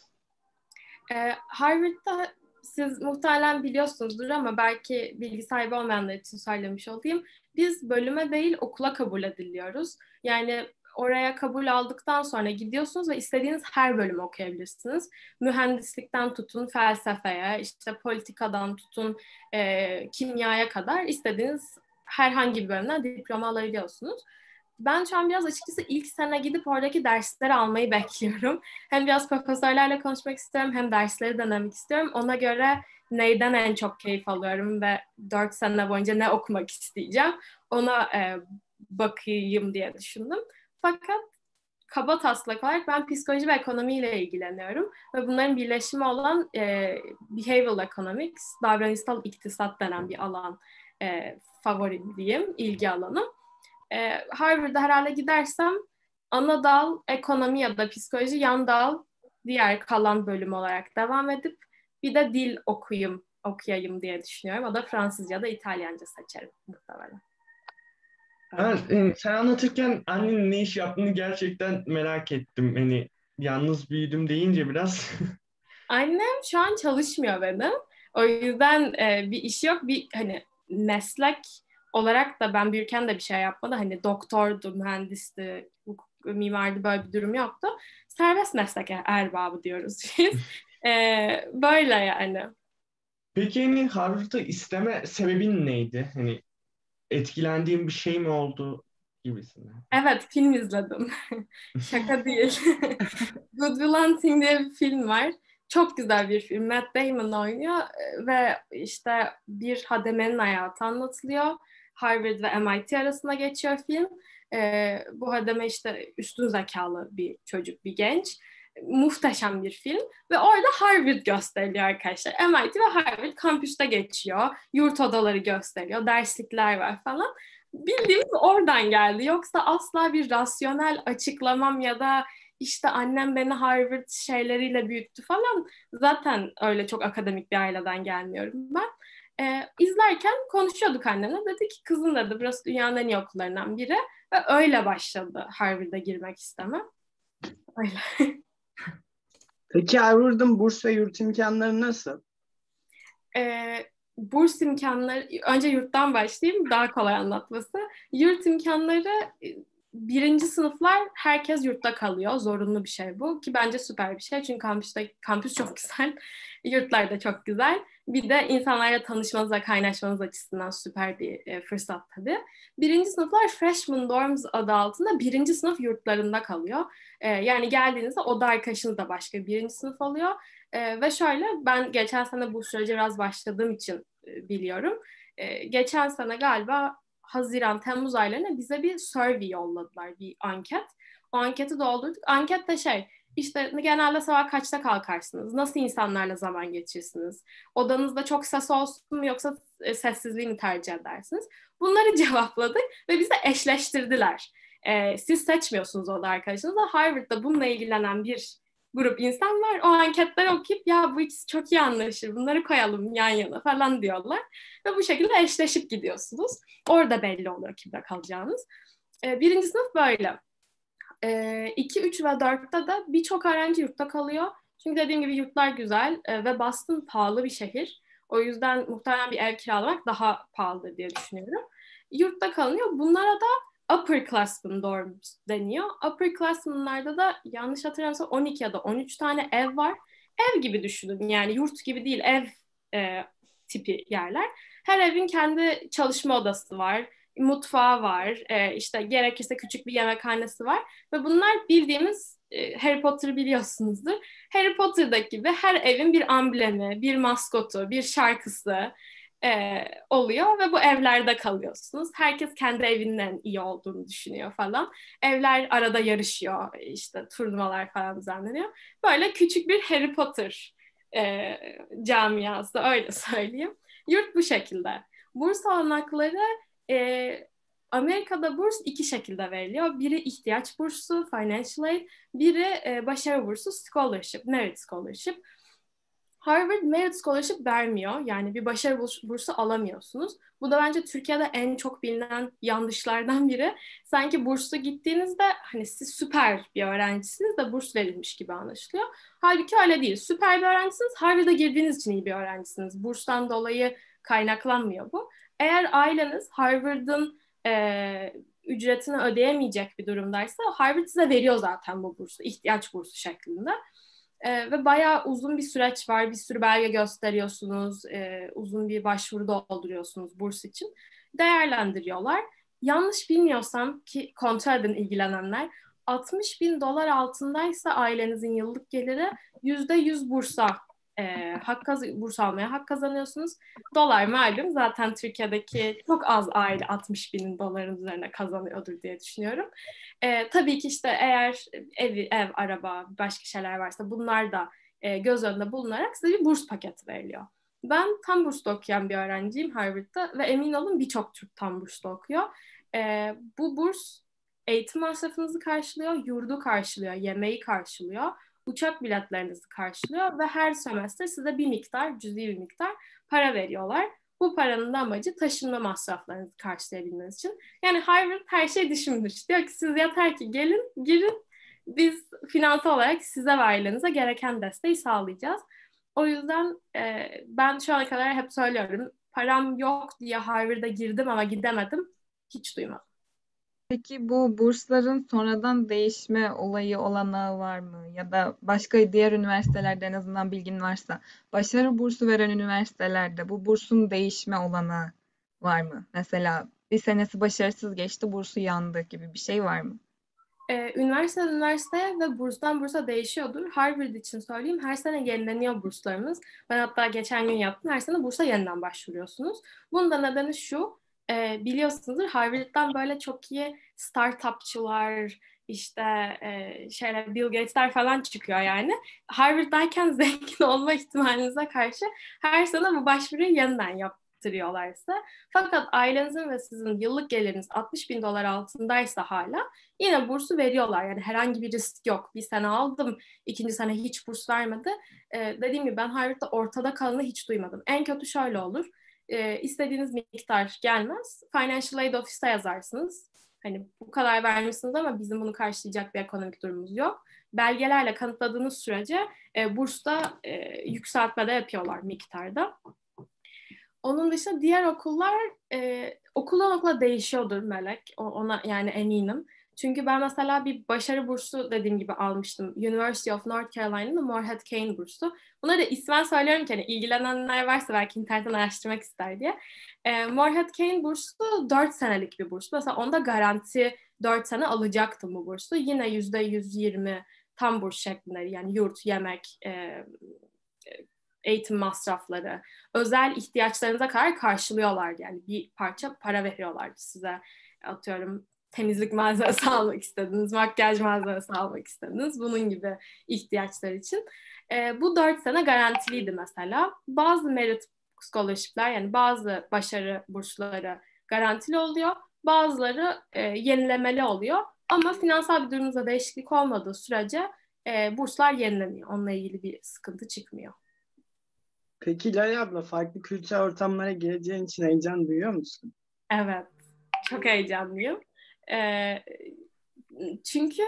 E, Harvard'da siz muhtemelen biliyorsunuzdur ama belki bilgi sahibi olmayanlar için söylemiş olayım. Biz bölüme değil okula kabul ediliyoruz. Yani oraya kabul aldıktan sonra gidiyorsunuz ve istediğiniz her bölümü okuyabilirsiniz. Mühendislikten tutun felsefeye, işte politikadan tutun e, kimyaya kadar istediğiniz herhangi bir bölümden diploma alabiliyorsunuz. Ben şu an biraz açıkçası ilk sene gidip oradaki dersleri almayı bekliyorum. Hem biraz profesörlerle konuşmak istiyorum hem dersleri denemek istiyorum. Ona göre neyden en çok keyif alıyorum ve dört sene boyunca ne okumak isteyeceğim ona e, bakayım diye düşündüm. Fakat kaba taslak olarak ben psikoloji ve ekonomiyle ilgileniyorum ve bunların birleşimi olan e, behavioral economics, davranışsal iktisat denen bir alan e, favorim diyeyim, ilgi alanım. E, Harvard'a herhalde gidersem ana dal ekonomi ya da psikoloji, yan dal diğer kalan bölüm olarak devam edip bir de dil okuyayım, okuyayım diye düşünüyorum. O da Fransızca da İtalyanca seçerim muhtemelen. Ben e, sen anlatırken annenin ne iş yaptığını gerçekten merak ettim. Hani yalnız büyüdüm deyince biraz. Annem şu an çalışmıyor benim. O yüzden e, bir iş yok. Bir hani meslek olarak da ben büyürken de bir şey yapmadı. Hani doktordu, mühendisti, hukuk, mimardı böyle bir durum yoktu. Serbest meslek erbabı diyoruz biz. e, böyle yani. Peki hani Harvard'ı isteme sebebin neydi? Hani etkilendiğin bir şey mi oldu gibisinden? Evet, film izledim. Şaka değil. Good Will Hunting diye bir film var. Çok güzel bir film. Matt Damon oynuyor e, ve işte bir hademenin hayatı anlatılıyor. Harvard ve MIT arasında geçiyor film. Ee, bu hademe işte üstün zekalı bir çocuk, bir genç. Muhteşem bir film ve orada Harvard gösteriliyor arkadaşlar. MIT ve Harvard kampüste geçiyor. Yurt odaları gösteriyor, derslikler var falan. Bildiğimiz oradan geldi. Yoksa asla bir rasyonel açıklamam ya da işte annem beni Harvard şeyleriyle büyüttü falan. Zaten öyle çok akademik bir aileden gelmiyorum ben. E, izlerken konuşuyorduk annemle. Dedi ki kızın dedi burası dünyanın en iyi okullarından biri. Ve öyle başladı Harvard'a girmek istemem. Öyle. Peki Harvard'ın burs ve yurt imkanları nasıl? e, burs imkanları, önce yurttan başlayayım daha kolay anlatması. Yurt imkanları birinci sınıflar herkes yurtta kalıyor. Zorunlu bir şey bu ki bence süper bir şey. Çünkü kampüste, kampüs çok güzel. Yurtlar da çok güzel. Bir de insanlarla tanışmanız ve kaynaşmanız açısından süper bir e, fırsat tabii. Birinci sınıflar freshman dorms adı altında birinci sınıf yurtlarında kalıyor. E, yani geldiğinizde oda arkadaşınız da başka birinci sınıf oluyor. E, ve şöyle ben geçen sene bu sürece biraz başladığım için e, biliyorum. E, geçen sene galiba Haziran, Temmuz aylarında bize bir survey yolladılar, bir anket. O anketi doldurduk. Anket de şey, işte genelde sabah kaçta kalkarsınız? Nasıl insanlarla zaman geçirsiniz? Odanızda çok ses olsun mu yoksa e, sessizliği mi tercih edersiniz? Bunları cevapladık ve bize eşleştirdiler. Ee, siz seçmiyorsunuz oda arkadaşınızla. Harvard'da bununla ilgilenen bir grup insan var. O anketleri okuyup ya bu ikisi çok iyi anlaşır bunları koyalım yan yana falan diyorlar. Ve bu şekilde eşleşip gidiyorsunuz. Orada belli oluyor kimde kalacağınız. Ee, birinci sınıf böyle. 2, ee, 3 ve 4'te de birçok öğrenci yurtta kalıyor. Çünkü dediğim gibi yurtlar güzel e, ve Boston pahalı bir şehir. O yüzden muhtemelen bir ev kiralamak daha pahalı diye düşünüyorum. Yurtta kalınıyor. Bunlara da upperclassmen dorms deniyor. Upperclassmen'larda da yanlış hatırlamıyorsam 12 ya da 13 tane ev var. Ev gibi düşünün yani yurt gibi değil ev e, tipi yerler. Her evin kendi çalışma odası var, mutfağı var, e, işte gerekirse küçük bir yemekhanesi var ve bunlar bildiğimiz e, Harry Potter'ı biliyorsunuzdur. Harry Potter'daki gibi her evin bir amblemi, bir maskotu, bir şarkısı, e, oluyor ve bu evlerde kalıyorsunuz. Herkes kendi evinin iyi olduğunu düşünüyor falan. Evler arada yarışıyor, işte turnuvalar falan düzenleniyor. Böyle küçük bir Harry Potter e, camiası öyle söyleyeyim. Yurt bu şekilde. Burs olanakları e, Amerika'da burs iki şekilde veriliyor. Biri ihtiyaç bursu, financial aid, biri e, başarı bursu, scholarship, merit scholarship. Harvard Merit Scholarship vermiyor. Yani bir başarı bursu alamıyorsunuz. Bu da bence Türkiye'de en çok bilinen yanlışlardan biri. Sanki burslu gittiğinizde hani siz süper bir öğrencisiniz de burs verilmiş gibi anlaşılıyor. Halbuki öyle değil. Süper bir öğrencisiniz. Harvard'a girdiğiniz için iyi bir öğrencisiniz. Burstan dolayı kaynaklanmıyor bu. Eğer aileniz Harvard'ın e, ücretini ödeyemeyecek bir durumdaysa Harvard size veriyor zaten bu bursu, ihtiyaç bursu şeklinde. E, ve bayağı uzun bir süreç var. Bir sürü belge gösteriyorsunuz. E, uzun bir başvuru dolduruyorsunuz burs için. Değerlendiriyorlar. Yanlış bilmiyorsam ki kontrol edin ilgilenenler 60 bin dolar altındaysa ailenizin yıllık geliri %100 bursa e, hak kaz burs almaya hak kazanıyorsunuz. Dolar malum zaten Türkiye'deki çok az aile 60 bin doların üzerine kazanıyordur diye düşünüyorum. E, tabii ki işte eğer ev, ev, araba, başka şeyler varsa bunlar da e, göz önünde bulunarak size bir burs paketi veriliyor. Ben tam burslu okuyan bir öğrenciyim Harvard'da ve emin olun birçok Türk tam burslu okuyor. E, bu burs eğitim masrafınızı karşılıyor, yurdu karşılıyor, yemeği karşılıyor uçak biletlerinizi karşılıyor ve her semestr size bir miktar, cüzi bir miktar para veriyorlar. Bu paranın da amacı taşınma masraflarınızı karşılayabilmeniz için. Yani Harvard her şey düşünmüş. Diyor ki siz yeter ki gelin, girin. Biz finansal olarak size ve ailenize gereken desteği sağlayacağız. O yüzden e, ben şu ana kadar hep söylüyorum. Param yok diye Harvard'a girdim ama gidemedim. Hiç duymadım. Peki bu bursların sonradan değişme olayı olanağı var mı? Ya da başka diğer üniversitelerde en azından bilgin varsa başarı bursu veren üniversitelerde bu bursun değişme olanağı var mı? Mesela bir senesi başarısız geçti, bursu yandı gibi bir şey var mı? Ee, üniversite üniversiteye ve burstan bursa değişiyordur. Harvard için söyleyeyim her sene yenileniyor burslarımız. Ben hatta geçen gün yaptım. Her sene bursa yeniden başvuruyorsunuz. Bunun da nedeni şu e, biliyorsunuzdur Harvard'dan böyle çok iyi startupçılar, işte e, şeyler Bill Gates'ler falan çıkıyor yani. Harvard'dayken zengin olma ihtimalinize karşı her sene bu başvuruyu yeniden yaptırıyorlar size. Fakat ailenizin ve sizin yıllık geliriniz 60 bin dolar altındaysa hala yine bursu veriyorlar. Yani herhangi bir risk yok. Bir sene aldım, ikinci sene hiç burs vermedi. Ee, dediğim gibi ben Harvard'da ortada kalanı hiç duymadım. En kötü şöyle olur e, istediğiniz miktar gelmez. Financial Aid Office'te yazarsınız. Hani bu kadar vermişsiniz ama bizim bunu karşılayacak bir ekonomik durumumuz yok. Belgelerle kanıtladığınız sürece e, bursta e, yükseltmede yapıyorlar miktarda. Onun dışında diğer okullar e, okuldan okula değişiyordur Melek. O, ona yani eminim. Çünkü ben mesela bir başarı bursu dediğim gibi almıştım. University of North Carolina'nın Morehead Kane bursu. Bunları da ismen söylüyorum ki hani ilgilenenler varsa belki internetten araştırmak ister diye. E, Morehead Kane bursu 4 senelik bir burs. Mesela onda garanti 4 sene alacaktım bu bursu. Yine %120 tam burs şeklinde yani yurt, yemek, e, eğitim masrafları, özel ihtiyaçlarınıza kadar karşılıyorlar yani bir parça para veriyorlar size. Atıyorum temizlik malzemesi almak istediniz, makyaj malzemesi almak istediniz. Bunun gibi ihtiyaçlar için. E, bu dört sene garantiliydi mesela. Bazı merit scholarship'ler yani bazı başarı bursları garantili oluyor. Bazıları e, yenilemeli oluyor. Ama finansal bir durumumuzda değişiklik olmadığı sürece e, burslar yenileniyor. Onunla ilgili bir sıkıntı çıkmıyor. Peki Lale abla farklı kültürel ortamlara gireceğin için heyecan duyuyor musun? Evet. Çok heyecanlıyım. Ee, çünkü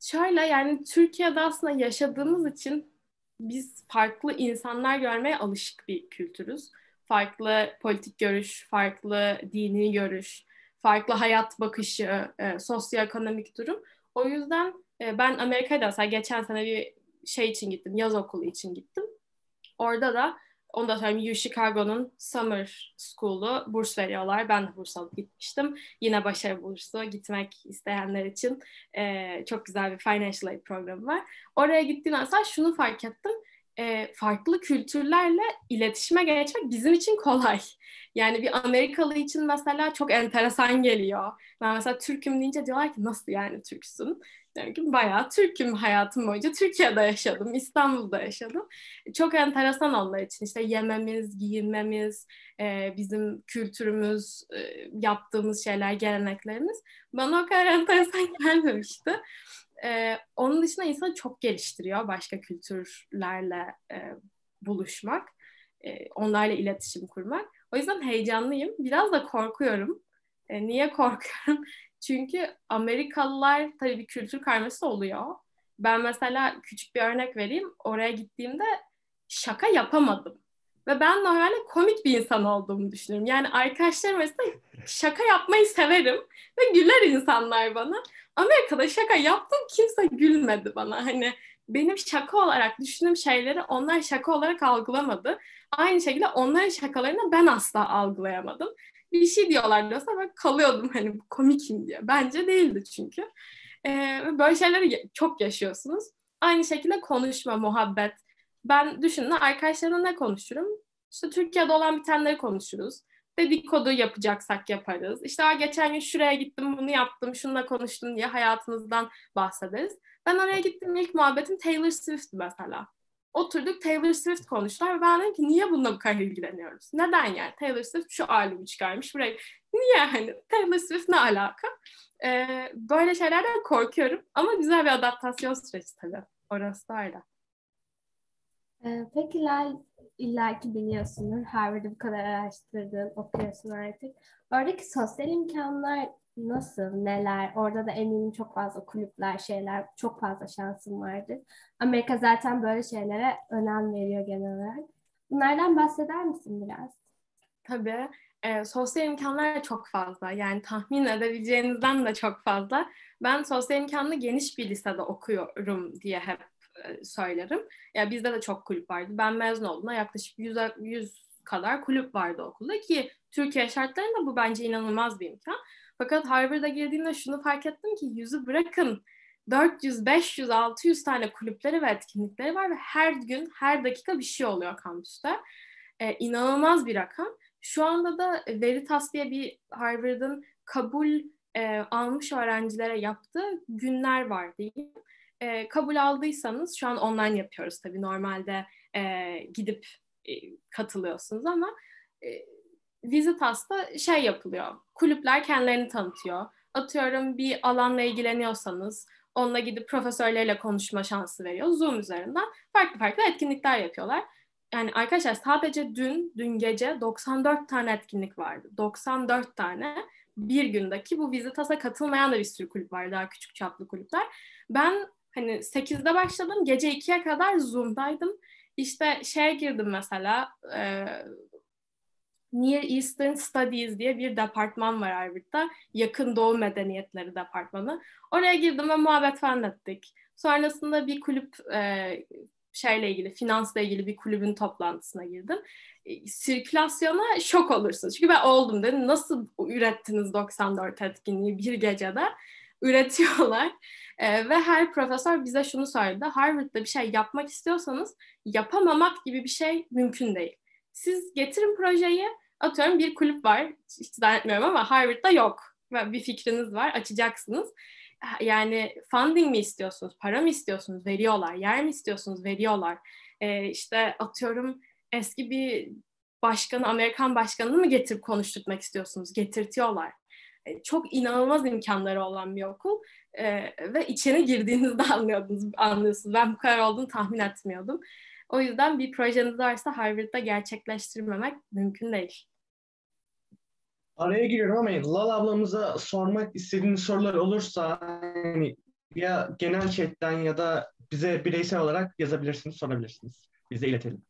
şöyle yani Türkiye'de aslında yaşadığımız için biz farklı insanlar görmeye alışık bir kültürüz. Farklı politik görüş, farklı dini görüş, farklı hayat bakışı, e, sosyoekonomik durum. O yüzden e, ben Amerika'da mesela geçen sene bir şey için gittim, yaz okulu için gittim. Orada da onu da söyleyeyim Chicago'nun Summer School'u burs veriyorlar. Ben de burs alıp gitmiştim. Yine başarı bursu gitmek isteyenler için e, çok güzel bir financial aid programı var. Oraya gittiğim mesela şunu fark ettim. E, farklı kültürlerle iletişime geçmek bizim için kolay. Yani bir Amerikalı için mesela çok enteresan geliyor. Ben mesela Türk'üm deyince diyorlar ki nasıl yani Türksün? Diyorum ki bayağı Türk'üm hayatım boyunca. Türkiye'de yaşadım, İstanbul'da yaşadım. Çok enteresan onlar için. İşte yememiz, giyinmemiz, e, bizim kültürümüz, e, yaptığımız şeyler, geleneklerimiz bana o kadar enteresan gelmemişti. E, onun dışında insan çok geliştiriyor başka kültürlerle e, buluşmak, e, onlarla iletişim kurmak. O yüzden heyecanlıyım. Biraz da korkuyorum. E, niye korkuyorum? Çünkü Amerikalılar tabii bir kültür karması oluyor. Ben mesela küçük bir örnek vereyim. Oraya gittiğimde şaka yapamadım. Ve ben normalde komik bir insan olduğumu düşünüyorum. Yani arkadaşlarım mesela şaka yapmayı severim ve güler insanlar bana. Amerika'da şaka yaptım kimse gülmedi bana. Hani benim şaka olarak düşündüğüm şeyleri onlar şaka olarak algılamadı. Aynı şekilde onların şakalarını ben asla algılayamadım bir şey diyorlar diyorsa ben kalıyordum hani komikim diye. Bence değildi çünkü. Ee, böyle şeyleri çok yaşıyorsunuz. Aynı şekilde konuşma, muhabbet. Ben düşünün arkadaşlarımla ne konuşurum? İşte Türkiye'de olan bitenleri konuşuruz. Dedikodu yapacaksak yaparız. İşte geçen gün şuraya gittim, bunu yaptım, şununla konuştum diye hayatımızdan bahsederiz. Ben oraya gittim ilk muhabbetim Taylor Swift mesela oturduk Taylor Swift konuştular ve ben dedim ki niye bununla bu kadar ilgileniyoruz? Neden yani? Taylor Swift şu albümü çıkarmış buraya. Niye hani Taylor Swift ne alaka? Ee, böyle şeylerden korkuyorum ama güzel bir adaptasyon süreci tabii. Orası da öyle. Peki Lal illaki biliyorsunuz Harvard'ı bu kadar araştırdın, okuyorsun artık. Oradaki sosyal imkanlar nasıl, neler? Orada da eminim çok fazla kulüpler, şeyler, çok fazla şansım vardır. Amerika zaten böyle şeylere önem veriyor genel olarak. Bunlardan bahseder misin biraz? Tabii. E, sosyal imkanlar çok fazla. Yani tahmin edebileceğinizden de çok fazla. Ben sosyal imkanlı geniş bir lisede okuyorum diye hep söylerim. Ya bizde de çok kulüp vardı. Ben mezun olduğumda yaklaşık 100, 100 kadar kulüp vardı okulda ki Türkiye şartlarında bu bence inanılmaz bir imkan. Fakat Harvard'a girdiğimde şunu fark ettim ki yüzü bırakın 400, 500, 600 tane kulüpleri ve etkinlikleri var ve her gün, her dakika bir şey oluyor kampüste. Ee, inanılmaz bir rakam. Şu anda da Veritas diye bir Harvard'ın kabul e, almış öğrencilere yaptığı günler var diyeyim. E, kabul aldıysanız şu an online yapıyoruz tabii normalde e, gidip e, katılıyorsunuz ama e, Visitas'ta şey yapılıyor. Kulüpler kendilerini tanıtıyor. Atıyorum bir alanla ilgileniyorsanız onunla gidip profesörlerle konuşma şansı veriyor. Zoom üzerinden farklı farklı etkinlikler yapıyorlar. yani arkadaşlar sadece dün, dün gece 94 tane etkinlik vardı. 94 tane bir gündeki bu Visitas'a katılmayan da bir sürü kulüp var. Daha küçük çaplı kulüpler. Ben hani 8'de başladım. Gece 2'ye kadar Zoom'daydım. İşte şeye girdim mesela e, Near Eastern Studies diye bir departman var Harvard'da. Yakın Doğu Medeniyetleri departmanı. Oraya girdim ve muhabbet falan ettik. Sonrasında bir kulüp e, şeyle ilgili, finansla ilgili bir kulübün toplantısına girdim. E, sirkülasyona şok olursunuz. Çünkü ben oldum dedim. Nasıl ürettiniz 94 etkinliği bir gecede? Üretiyorlar. E, ve her profesör bize şunu söyledi. Harvard'da bir şey yapmak istiyorsanız yapamamak gibi bir şey mümkün değil. Siz getirin projeyi, atıyorum bir kulüp var, hiç zannetmiyorum ama Harvard'da yok. Ve bir fikriniz var, açacaksınız yani funding mi istiyorsunuz, para mı istiyorsunuz, veriyorlar. Yer mi istiyorsunuz, veriyorlar. Ee, işte atıyorum eski bir başkanı, Amerikan başkanını mı getirip konuşturmak istiyorsunuz, getirtiyorlar. Ee, çok inanılmaz imkanları olan bir okul ee, ve içine girdiğinizde anlıyordunuz, anlıyorsunuz. Ben bu kadar olduğunu tahmin etmiyordum. O yüzden bir projeniz varsa Harvard'da gerçekleştirmemek mümkün değil. Araya giriyorum ama Lal ablamıza sormak istediğiniz sorular olursa hani ya genel chatten ya da bize bireysel olarak yazabilirsiniz, sorabilirsiniz. Bize iletelim.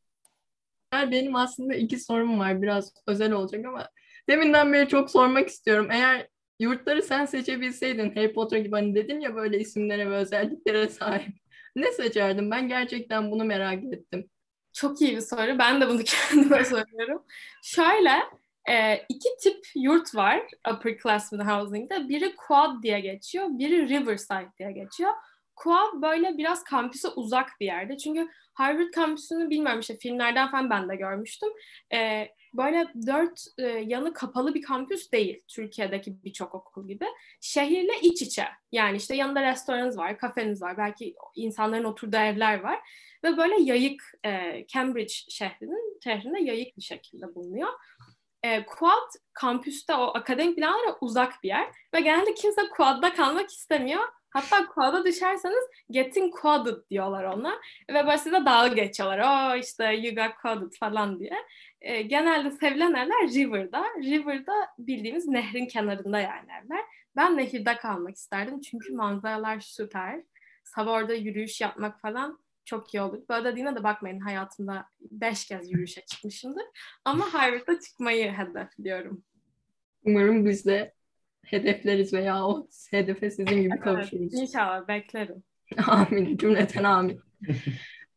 Benim aslında iki sorum var. Biraz özel olacak ama deminden beri çok sormak istiyorum. Eğer yurtları sen seçebilseydin Harry Potter gibi hani dedin ya böyle isimlere ve özelliklere sahip. Ne seçerdin? Ben gerçekten bunu merak ettim. Çok iyi bir soru. Ben de bunu kendime soruyorum. Şöyle e, iki tip yurt var upperclassmen housing'de. Biri quad diye geçiyor, biri riverside diye geçiyor. Quad böyle biraz kampüse uzak bir yerde. Çünkü Harvard kampüsünü bilmiyorum işte filmlerden falan ben de görmüştüm. E, böyle dört e, yanı kapalı bir kampüs değil Türkiye'deki birçok okul gibi. Şehirle iç içe. Yani işte yanında restoranınız var, kafeniz var, belki insanların oturduğu evler var. Ve böyle yayık e, Cambridge şehrinin şehrinde yayık bir şekilde bulunuyor e, Quad kampüste o akademik binalara uzak bir yer ve genelde kimse Quad'da kalmak istemiyor. Hatta Quad'a düşerseniz getting quadded diyorlar ona ve böyle size dalga geçiyorlar. O işte you got quadded falan diye. E, genelde sevilen evler River'da. River'da bildiğimiz nehrin kenarında yani evler. Ben nehirde kalmak isterdim çünkü manzaralar süper. Sabah orada yürüyüş yapmak falan çok iyi olur. Böyle dediğine de bakmayın hayatımda beş kez yürüyüşe çıkmışımdır. Ama Harvard'da çıkmayı hedefliyorum. Umarım biz de hedefleriz veya o hedefe sizin gibi evet, kavuşuruz. İnşallah beklerim. amin. Cümleten amin.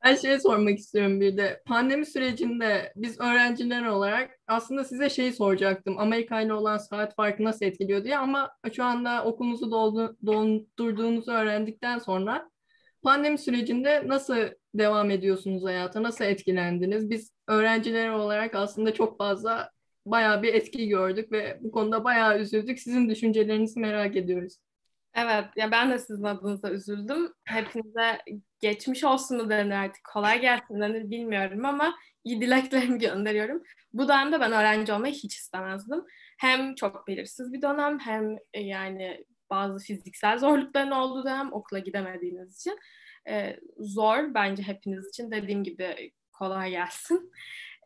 Ben şey sormak istiyorum bir de. Pandemi sürecinde biz öğrenciler olarak aslında size şeyi soracaktım. Amerika ile olan saat farkı nasıl etkiliyor diye ama şu anda okulunuzu doldu, doldurduğunuzu öğrendikten sonra Pandemi sürecinde nasıl devam ediyorsunuz hayata? Nasıl etkilendiniz? Biz öğrenciler olarak aslında çok fazla bayağı bir etki gördük ve bu konuda bayağı üzüldük. Sizin düşüncelerinizi merak ediyoruz. Evet, ya ben de sizin adınıza üzüldüm. Hepinize geçmiş olsun mu denir artık, kolay gelsin denir bilmiyorum ama iyi dileklerimi gönderiyorum. Bu dönemde ben öğrenci olmayı hiç istemezdim. Hem çok belirsiz bir dönem hem e, yani bazı fiziksel zorlukların olduğu dönem okula gidemediğiniz için e, zor bence hepiniz için. Dediğim gibi kolay gelsin.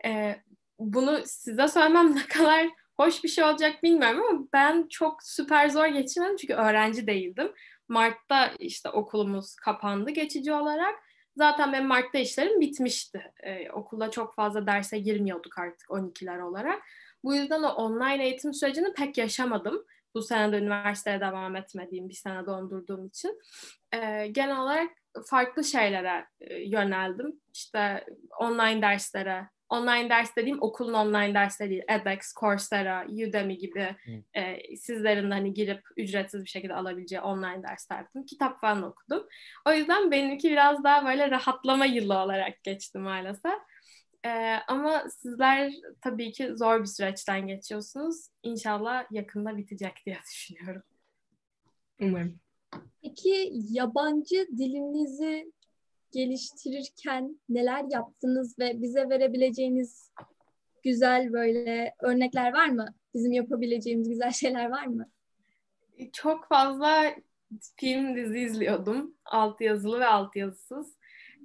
E, bunu size söylemem ne kadar hoş bir şey olacak bilmiyorum ama ben çok süper zor geçirmedim çünkü öğrenci değildim. Mart'ta işte okulumuz kapandı geçici olarak. Zaten benim Mart'ta işlerim bitmişti. Ee, okulda çok fazla derse girmiyorduk artık 12'ler olarak. Bu yüzden o online eğitim sürecini pek yaşamadım bu sene de üniversiteye devam etmediğim bir sene dondurduğum için e, genel olarak farklı şeylere e, yöneldim. İşte online derslere, online ders dediğim okulun online dersleri değil, edX, Coursera, Udemy gibi e, sizlerin hani girip ücretsiz bir şekilde alabileceği online dersler yaptım. Kitap falan okudum. O yüzden benimki biraz daha böyle rahatlama yılı olarak geçti maalesef. Ee, ama sizler tabii ki zor bir süreçten geçiyorsunuz. İnşallah yakında bitecek diye düşünüyorum. Umarım. Peki yabancı dilinizi geliştirirken neler yaptınız ve bize verebileceğiniz güzel böyle örnekler var mı? Bizim yapabileceğimiz güzel şeyler var mı? Çok fazla film dizi izliyordum. Alt yazılı ve alt yazısız.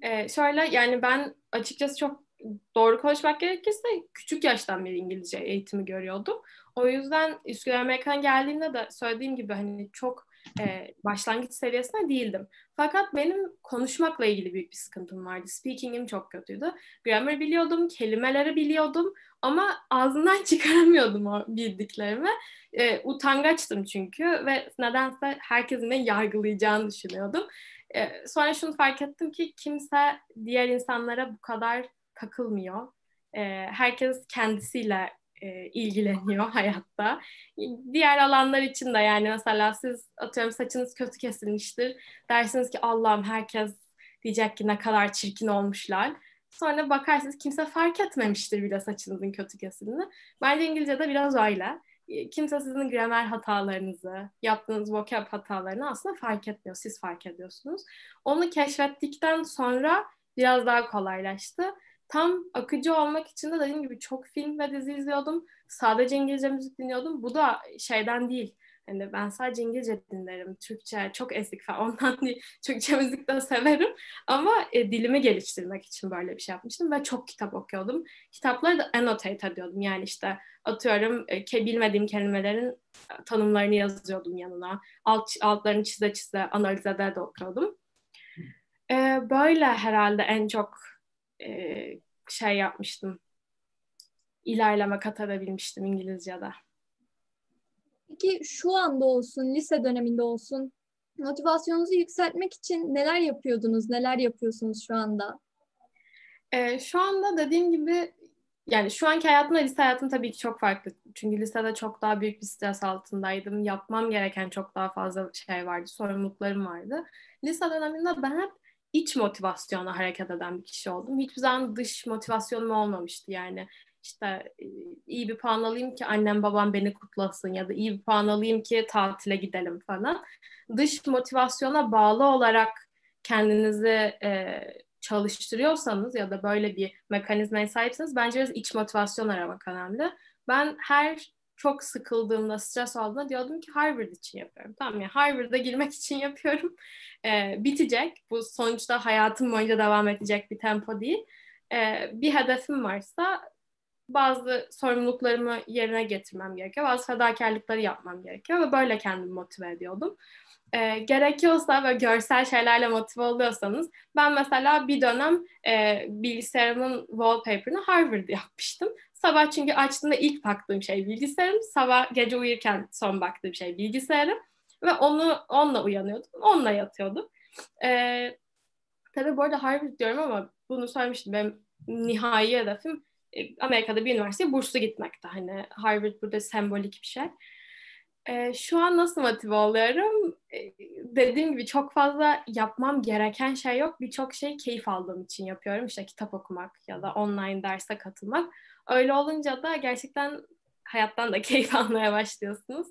Ee, şöyle yani ben açıkçası çok doğru konuşmak gerekirse küçük yaştan beri İngilizce eğitimi görüyordum. O yüzden Üsküdar Amerikan geldiğimde de söylediğim gibi hani çok e, başlangıç seviyesinde değildim. Fakat benim konuşmakla ilgili büyük bir sıkıntım vardı. Speaking'im çok kötüydü. Grammar biliyordum, kelimeleri biliyordum ama ağzından çıkaramıyordum o bildiklerimi. E, utangaçtım çünkü ve nedense herkesin beni yargılayacağını düşünüyordum. E, sonra şunu fark ettim ki kimse diğer insanlara bu kadar takılmıyor. E, herkes kendisiyle e, ilgileniyor hayatta. Diğer alanlar için de yani mesela siz atıyorum saçınız kötü kesilmiştir. Dersiniz ki Allah'ım herkes diyecek ki ne kadar çirkin olmuşlar. Sonra bakarsınız kimse fark etmemiştir bile saçınızın kötü kesildiğini. Bence İngilizce'de biraz öyle. Kimse sizin gramer hatalarınızı, yaptığınız vocab hatalarını aslında fark etmiyor. Siz fark ediyorsunuz. Onu keşfettikten sonra biraz daha kolaylaştı tam akıcı olmak için de dediğim gibi çok film ve dizi izliyordum. Sadece İngilizce müzik dinliyordum. Bu da şeyden değil. Yani ben sadece İngilizce dinlerim. Türkçe çok eski falan ondan değil. Türkçe müzik de severim. Ama e, dilimi geliştirmek için böyle bir şey yapmıştım ve çok kitap okuyordum. Kitapları da annotate ediyordum. Yani işte atıyorum e, bilmediğim kelimelerin e, tanımlarını yazıyordum yanına. Alt, altlarını çize çize analiz ede de okuyordum. E, böyle herhalde en çok e, şey yapmıştım. İlerleme kat edebilmiştim İngilizce'de. Peki şu anda olsun, lise döneminde olsun motivasyonunuzu yükseltmek için neler yapıyordunuz, neler yapıyorsunuz şu anda? Ee, şu anda dediğim gibi yani şu anki hayatımla lise hayatım tabii ki çok farklı. Çünkü lisede çok daha büyük bir stres altındaydım. Yapmam gereken çok daha fazla şey vardı, sorumluluklarım vardı. Lise döneminde ben hep iç motivasyonla hareket eden bir kişi oldum. Hiçbir zaman dış motivasyonum olmamıştı yani. İşte e, iyi bir puan alayım ki annem babam beni kutlasın ya da iyi bir puan alayım ki tatile gidelim falan. Dış motivasyona bağlı olarak kendinizi e, çalıştırıyorsanız ya da böyle bir mekanizmaya sahipseniz bence biraz iç motivasyon aramak önemli. Ben her çok sıkıldığımda, stres olduğunda diyordum ki Harvard için yapıyorum. Tamam ya Harvard'a girmek için yapıyorum. Ee, bitecek. Bu sonuçta hayatım boyunca devam edecek bir tempo değil. Ee, bir hedefim varsa bazı sorumluluklarımı yerine getirmem gerekiyor. Bazı fedakarlıkları yapmam gerekiyor ve böyle kendimi motive ediyordum. E, gerekiyorsa ve görsel şeylerle motive oluyorsanız ben mesela bir dönem e, bilgisayarımın wallpaper'ını Harvard yapmıştım. Sabah çünkü açtığımda ilk baktığım şey bilgisayarım. Sabah gece uyurken son baktığım şey bilgisayarım. Ve onu onunla uyanıyordum. Onunla yatıyordum. Ee, tabii bu arada Harvard diyorum ama bunu söylemiştim. Benim nihai hedefim e, Amerika'da bir üniversiteye burslu gitmekti. Hani Harvard burada sembolik bir şey. Ee, şu an nasıl motive oluyorum? Ee, dediğim gibi çok fazla yapmam gereken şey yok. Birçok şey keyif aldığım için yapıyorum. İşte kitap okumak ya da online derse katılmak. Öyle olunca da gerçekten hayattan da keyif almaya başlıyorsunuz.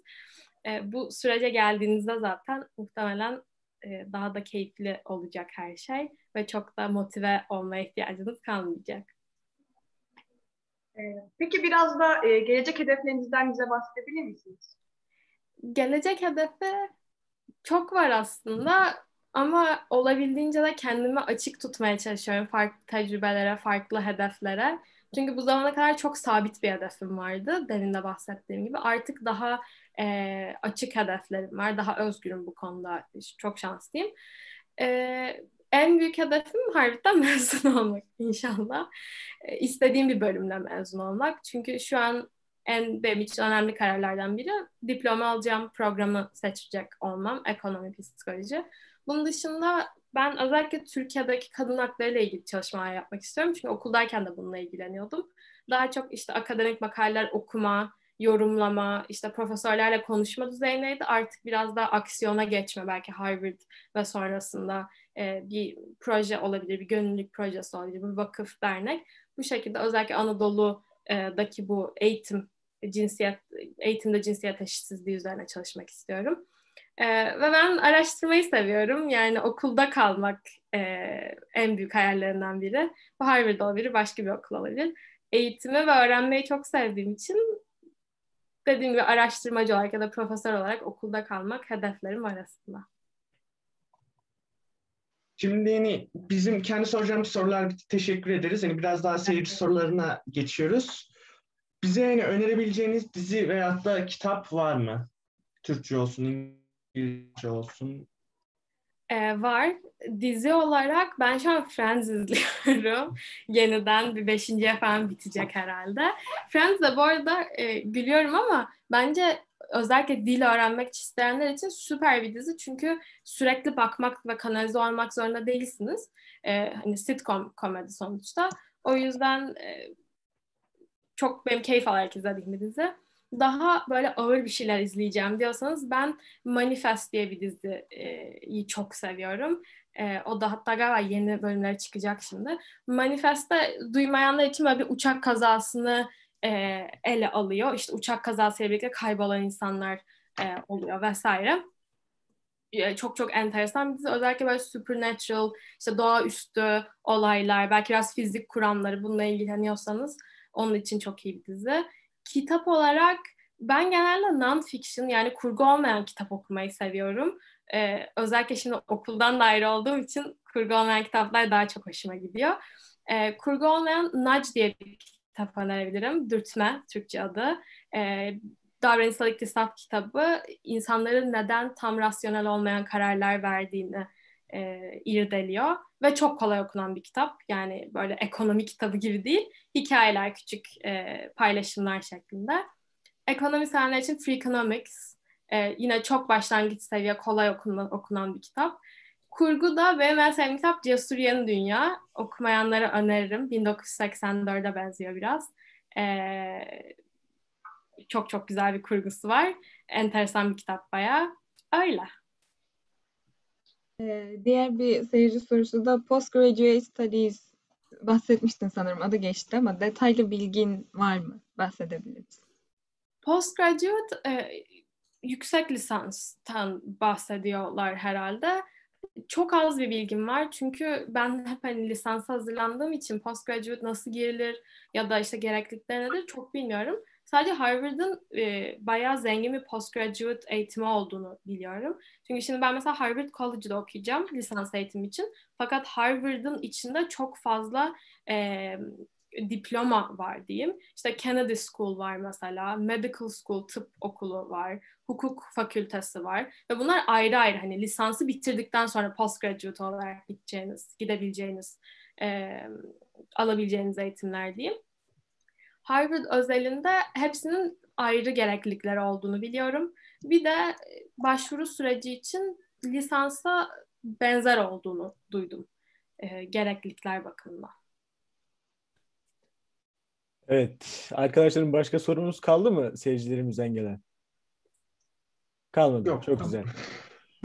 E, bu sürece geldiğinizde zaten muhtemelen e, daha da keyifli olacak her şey ve çok da motive olmaya ihtiyacınız kalmayacak. E, peki biraz da e, gelecek hedeflerinizden bize bahsedebilir misiniz? Gelecek hedefi çok var aslında ama olabildiğince de kendimi açık tutmaya çalışıyorum farklı tecrübelere, farklı hedeflere. Çünkü bu zamana kadar çok sabit bir hedefim vardı. Demin de bahsettiğim gibi. Artık daha e, açık hedeflerim var. Daha özgürüm bu konuda. Çok şanslıyım. E, en büyük hedefim harbiden mezun olmak inşallah. E, istediğim bir bölümle mezun olmak. Çünkü şu an en benim için önemli kararlardan biri diploma alacağım programı seçecek olmam. Ekonomi, psikoloji. Bunun dışında ben özellikle Türkiye'deki kadın hakları ile ilgili çalışmalar yapmak istiyorum. Çünkü okuldayken de bununla ilgileniyordum. Daha çok işte akademik makaleler okuma, yorumlama, işte profesörlerle konuşma düzeyindeydi. Artık biraz daha aksiyona geçme belki Harvard ve sonrasında e, bir proje olabilir, bir gönüllülük projesi olabilir, bir vakıf, dernek. Bu şekilde özellikle Anadolu'daki bu eğitim, cinsiyet, eğitimde cinsiyet eşitsizliği üzerine çalışmak istiyorum. Ee, ve ben araştırmayı seviyorum. Yani okulda kalmak e, en büyük hayallerinden biri. Bu Harvard olabilir, başka bir okul olabilir. Eğitimi ve öğrenmeyi çok sevdiğim için dediğim gibi araştırmacı olarak ya da profesör olarak okulda kalmak hedeflerim arasında. Şimdi yeni bizim kendi soracağımız sorular. Teşekkür ederiz. Yani biraz daha seyirci sorularına geçiyoruz. Bize yani önerebileceğiniz dizi veyahut da kitap var mı? Türkçe olsun, İngilizce olsun. Ee, var. Dizi olarak ben şu an Friends izliyorum. Yeniden bir beşinciye falan bitecek herhalde. Friends de bu arada e, gülüyorum ama bence özellikle dil öğrenmek isteyenler için süper bir dizi. Çünkü sürekli bakmak ve kanalize olmak zorunda değilsiniz. Ee, hani sitcom komedi sonuçta. O yüzden e, çok benim keyif alarak izlediğim bir dizi. Daha böyle ağır bir şeyler izleyeceğim diyorsanız ben Manifest diye bir diziyi çok seviyorum. E, o da hatta galiba yeni bölümleri çıkacak şimdi. Manifest'te duymayanlar için böyle bir uçak kazasını e, ele alıyor. İşte uçak kazasıyla birlikte kaybolan insanlar e, oluyor vesaire. E, çok çok enteresan bir dizi. Özellikle böyle supernatural, işte doğaüstü olaylar, belki biraz fizik kuramları bununla ilgileniyorsanız onun için çok iyi bir dizi. Kitap olarak ben genelde non-fiction yani kurgu olmayan kitap okumayı seviyorum. Ee, özellikle şimdi okuldan da ayrı olduğum için kurgu olmayan kitaplar daha çok hoşuma gidiyor. Ee, kurgu olmayan Nudge diye bir kitap önerebilirim. Dürtme Türkçe adı. Ee, davranışsal iktisat kitabı insanların neden tam rasyonel olmayan kararlar verdiğini e, irdeliyor ve çok kolay okunan bir kitap. Yani böyle ekonomi kitabı gibi değil. Hikayeler, küçük e, paylaşımlar şeklinde. Ekonomi sevenler için Free Economics e, yine çok başlangıç seviye kolay okunan, okunan bir kitap. Kurgu da benim en sevdiğim kitap Cesur Yeni Dünya. Okumayanlara öneririm. 1984'e benziyor biraz. E, çok çok güzel bir kurgusu var. Enteresan bir kitap bayağı. Öyle. Ee, diğer bir seyirci sorusu da Postgraduate Studies bahsetmiştin sanırım adı geçti ama detaylı bilgin var mı? Bahsedebilir misin? Postgraduate e, yüksek lisanstan bahsediyorlar herhalde. Çok az bir bilgim var çünkü ben hep hani lisans hazırlandığım için postgraduate nasıl girilir ya da işte gereklilikleri nedir çok bilmiyorum. Sadece Harvard'ın e, bayağı zengin bir postgraduate eğitimi olduğunu biliyorum. Çünkü şimdi ben mesela Harvard College'da okuyacağım lisans eğitimi için. Fakat Harvard'ın içinde çok fazla e, diploma var diyeyim. İşte Kennedy School var mesela, Medical School, tıp okulu var, hukuk fakültesi var. Ve bunlar ayrı ayrı hani lisansı bitirdikten sonra postgraduate olarak gideceğiniz, gidebileceğiniz, e, alabileceğiniz eğitimler diyeyim. Harvard özelinde hepsinin ayrı gereklilikleri olduğunu biliyorum. Bir de başvuru süreci için lisansa benzer olduğunu duydum e, gereklilikler bakımından. Evet. Arkadaşlarım başka sorumuz kaldı mı seyircilerimizden gelen? Kalmadı. Yok. Çok güzel.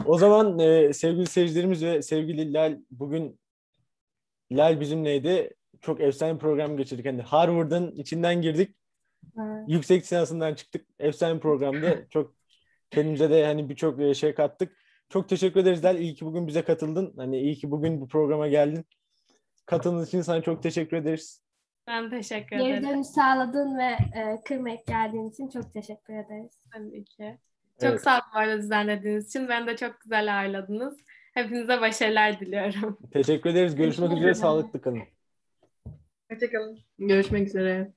O zaman e, sevgili seyircilerimiz ve sevgili Lal bugün Lal bizimleydi. Çok efsane bir program geçirdik. Hani Harvard'ın içinden girdik. Evet. Yüksek lisansından çıktık. Efsane bir programdı. Çok kendimize de hani birçok e, şey kattık. Çok teşekkür ederiz Lal. İyi ki bugün bize katıldın. Hani iyi ki bugün bu programa geldin. Katıldığın için sana çok teşekkür ederiz. Ben teşekkür Geri ederim. dönüş sağladın ve e, kırmayıp geldiğin için çok teşekkür ederiz. Tabii ki. Çok evet. sağ olun bu arada düzenlediğiniz için. Beni de çok güzel ağırladınız. Hepinize başarılar diliyorum. Teşekkür ederiz. Görüşmek üzere. Sağlıklı kalın. Hoşçakalın. Görüşmek üzere.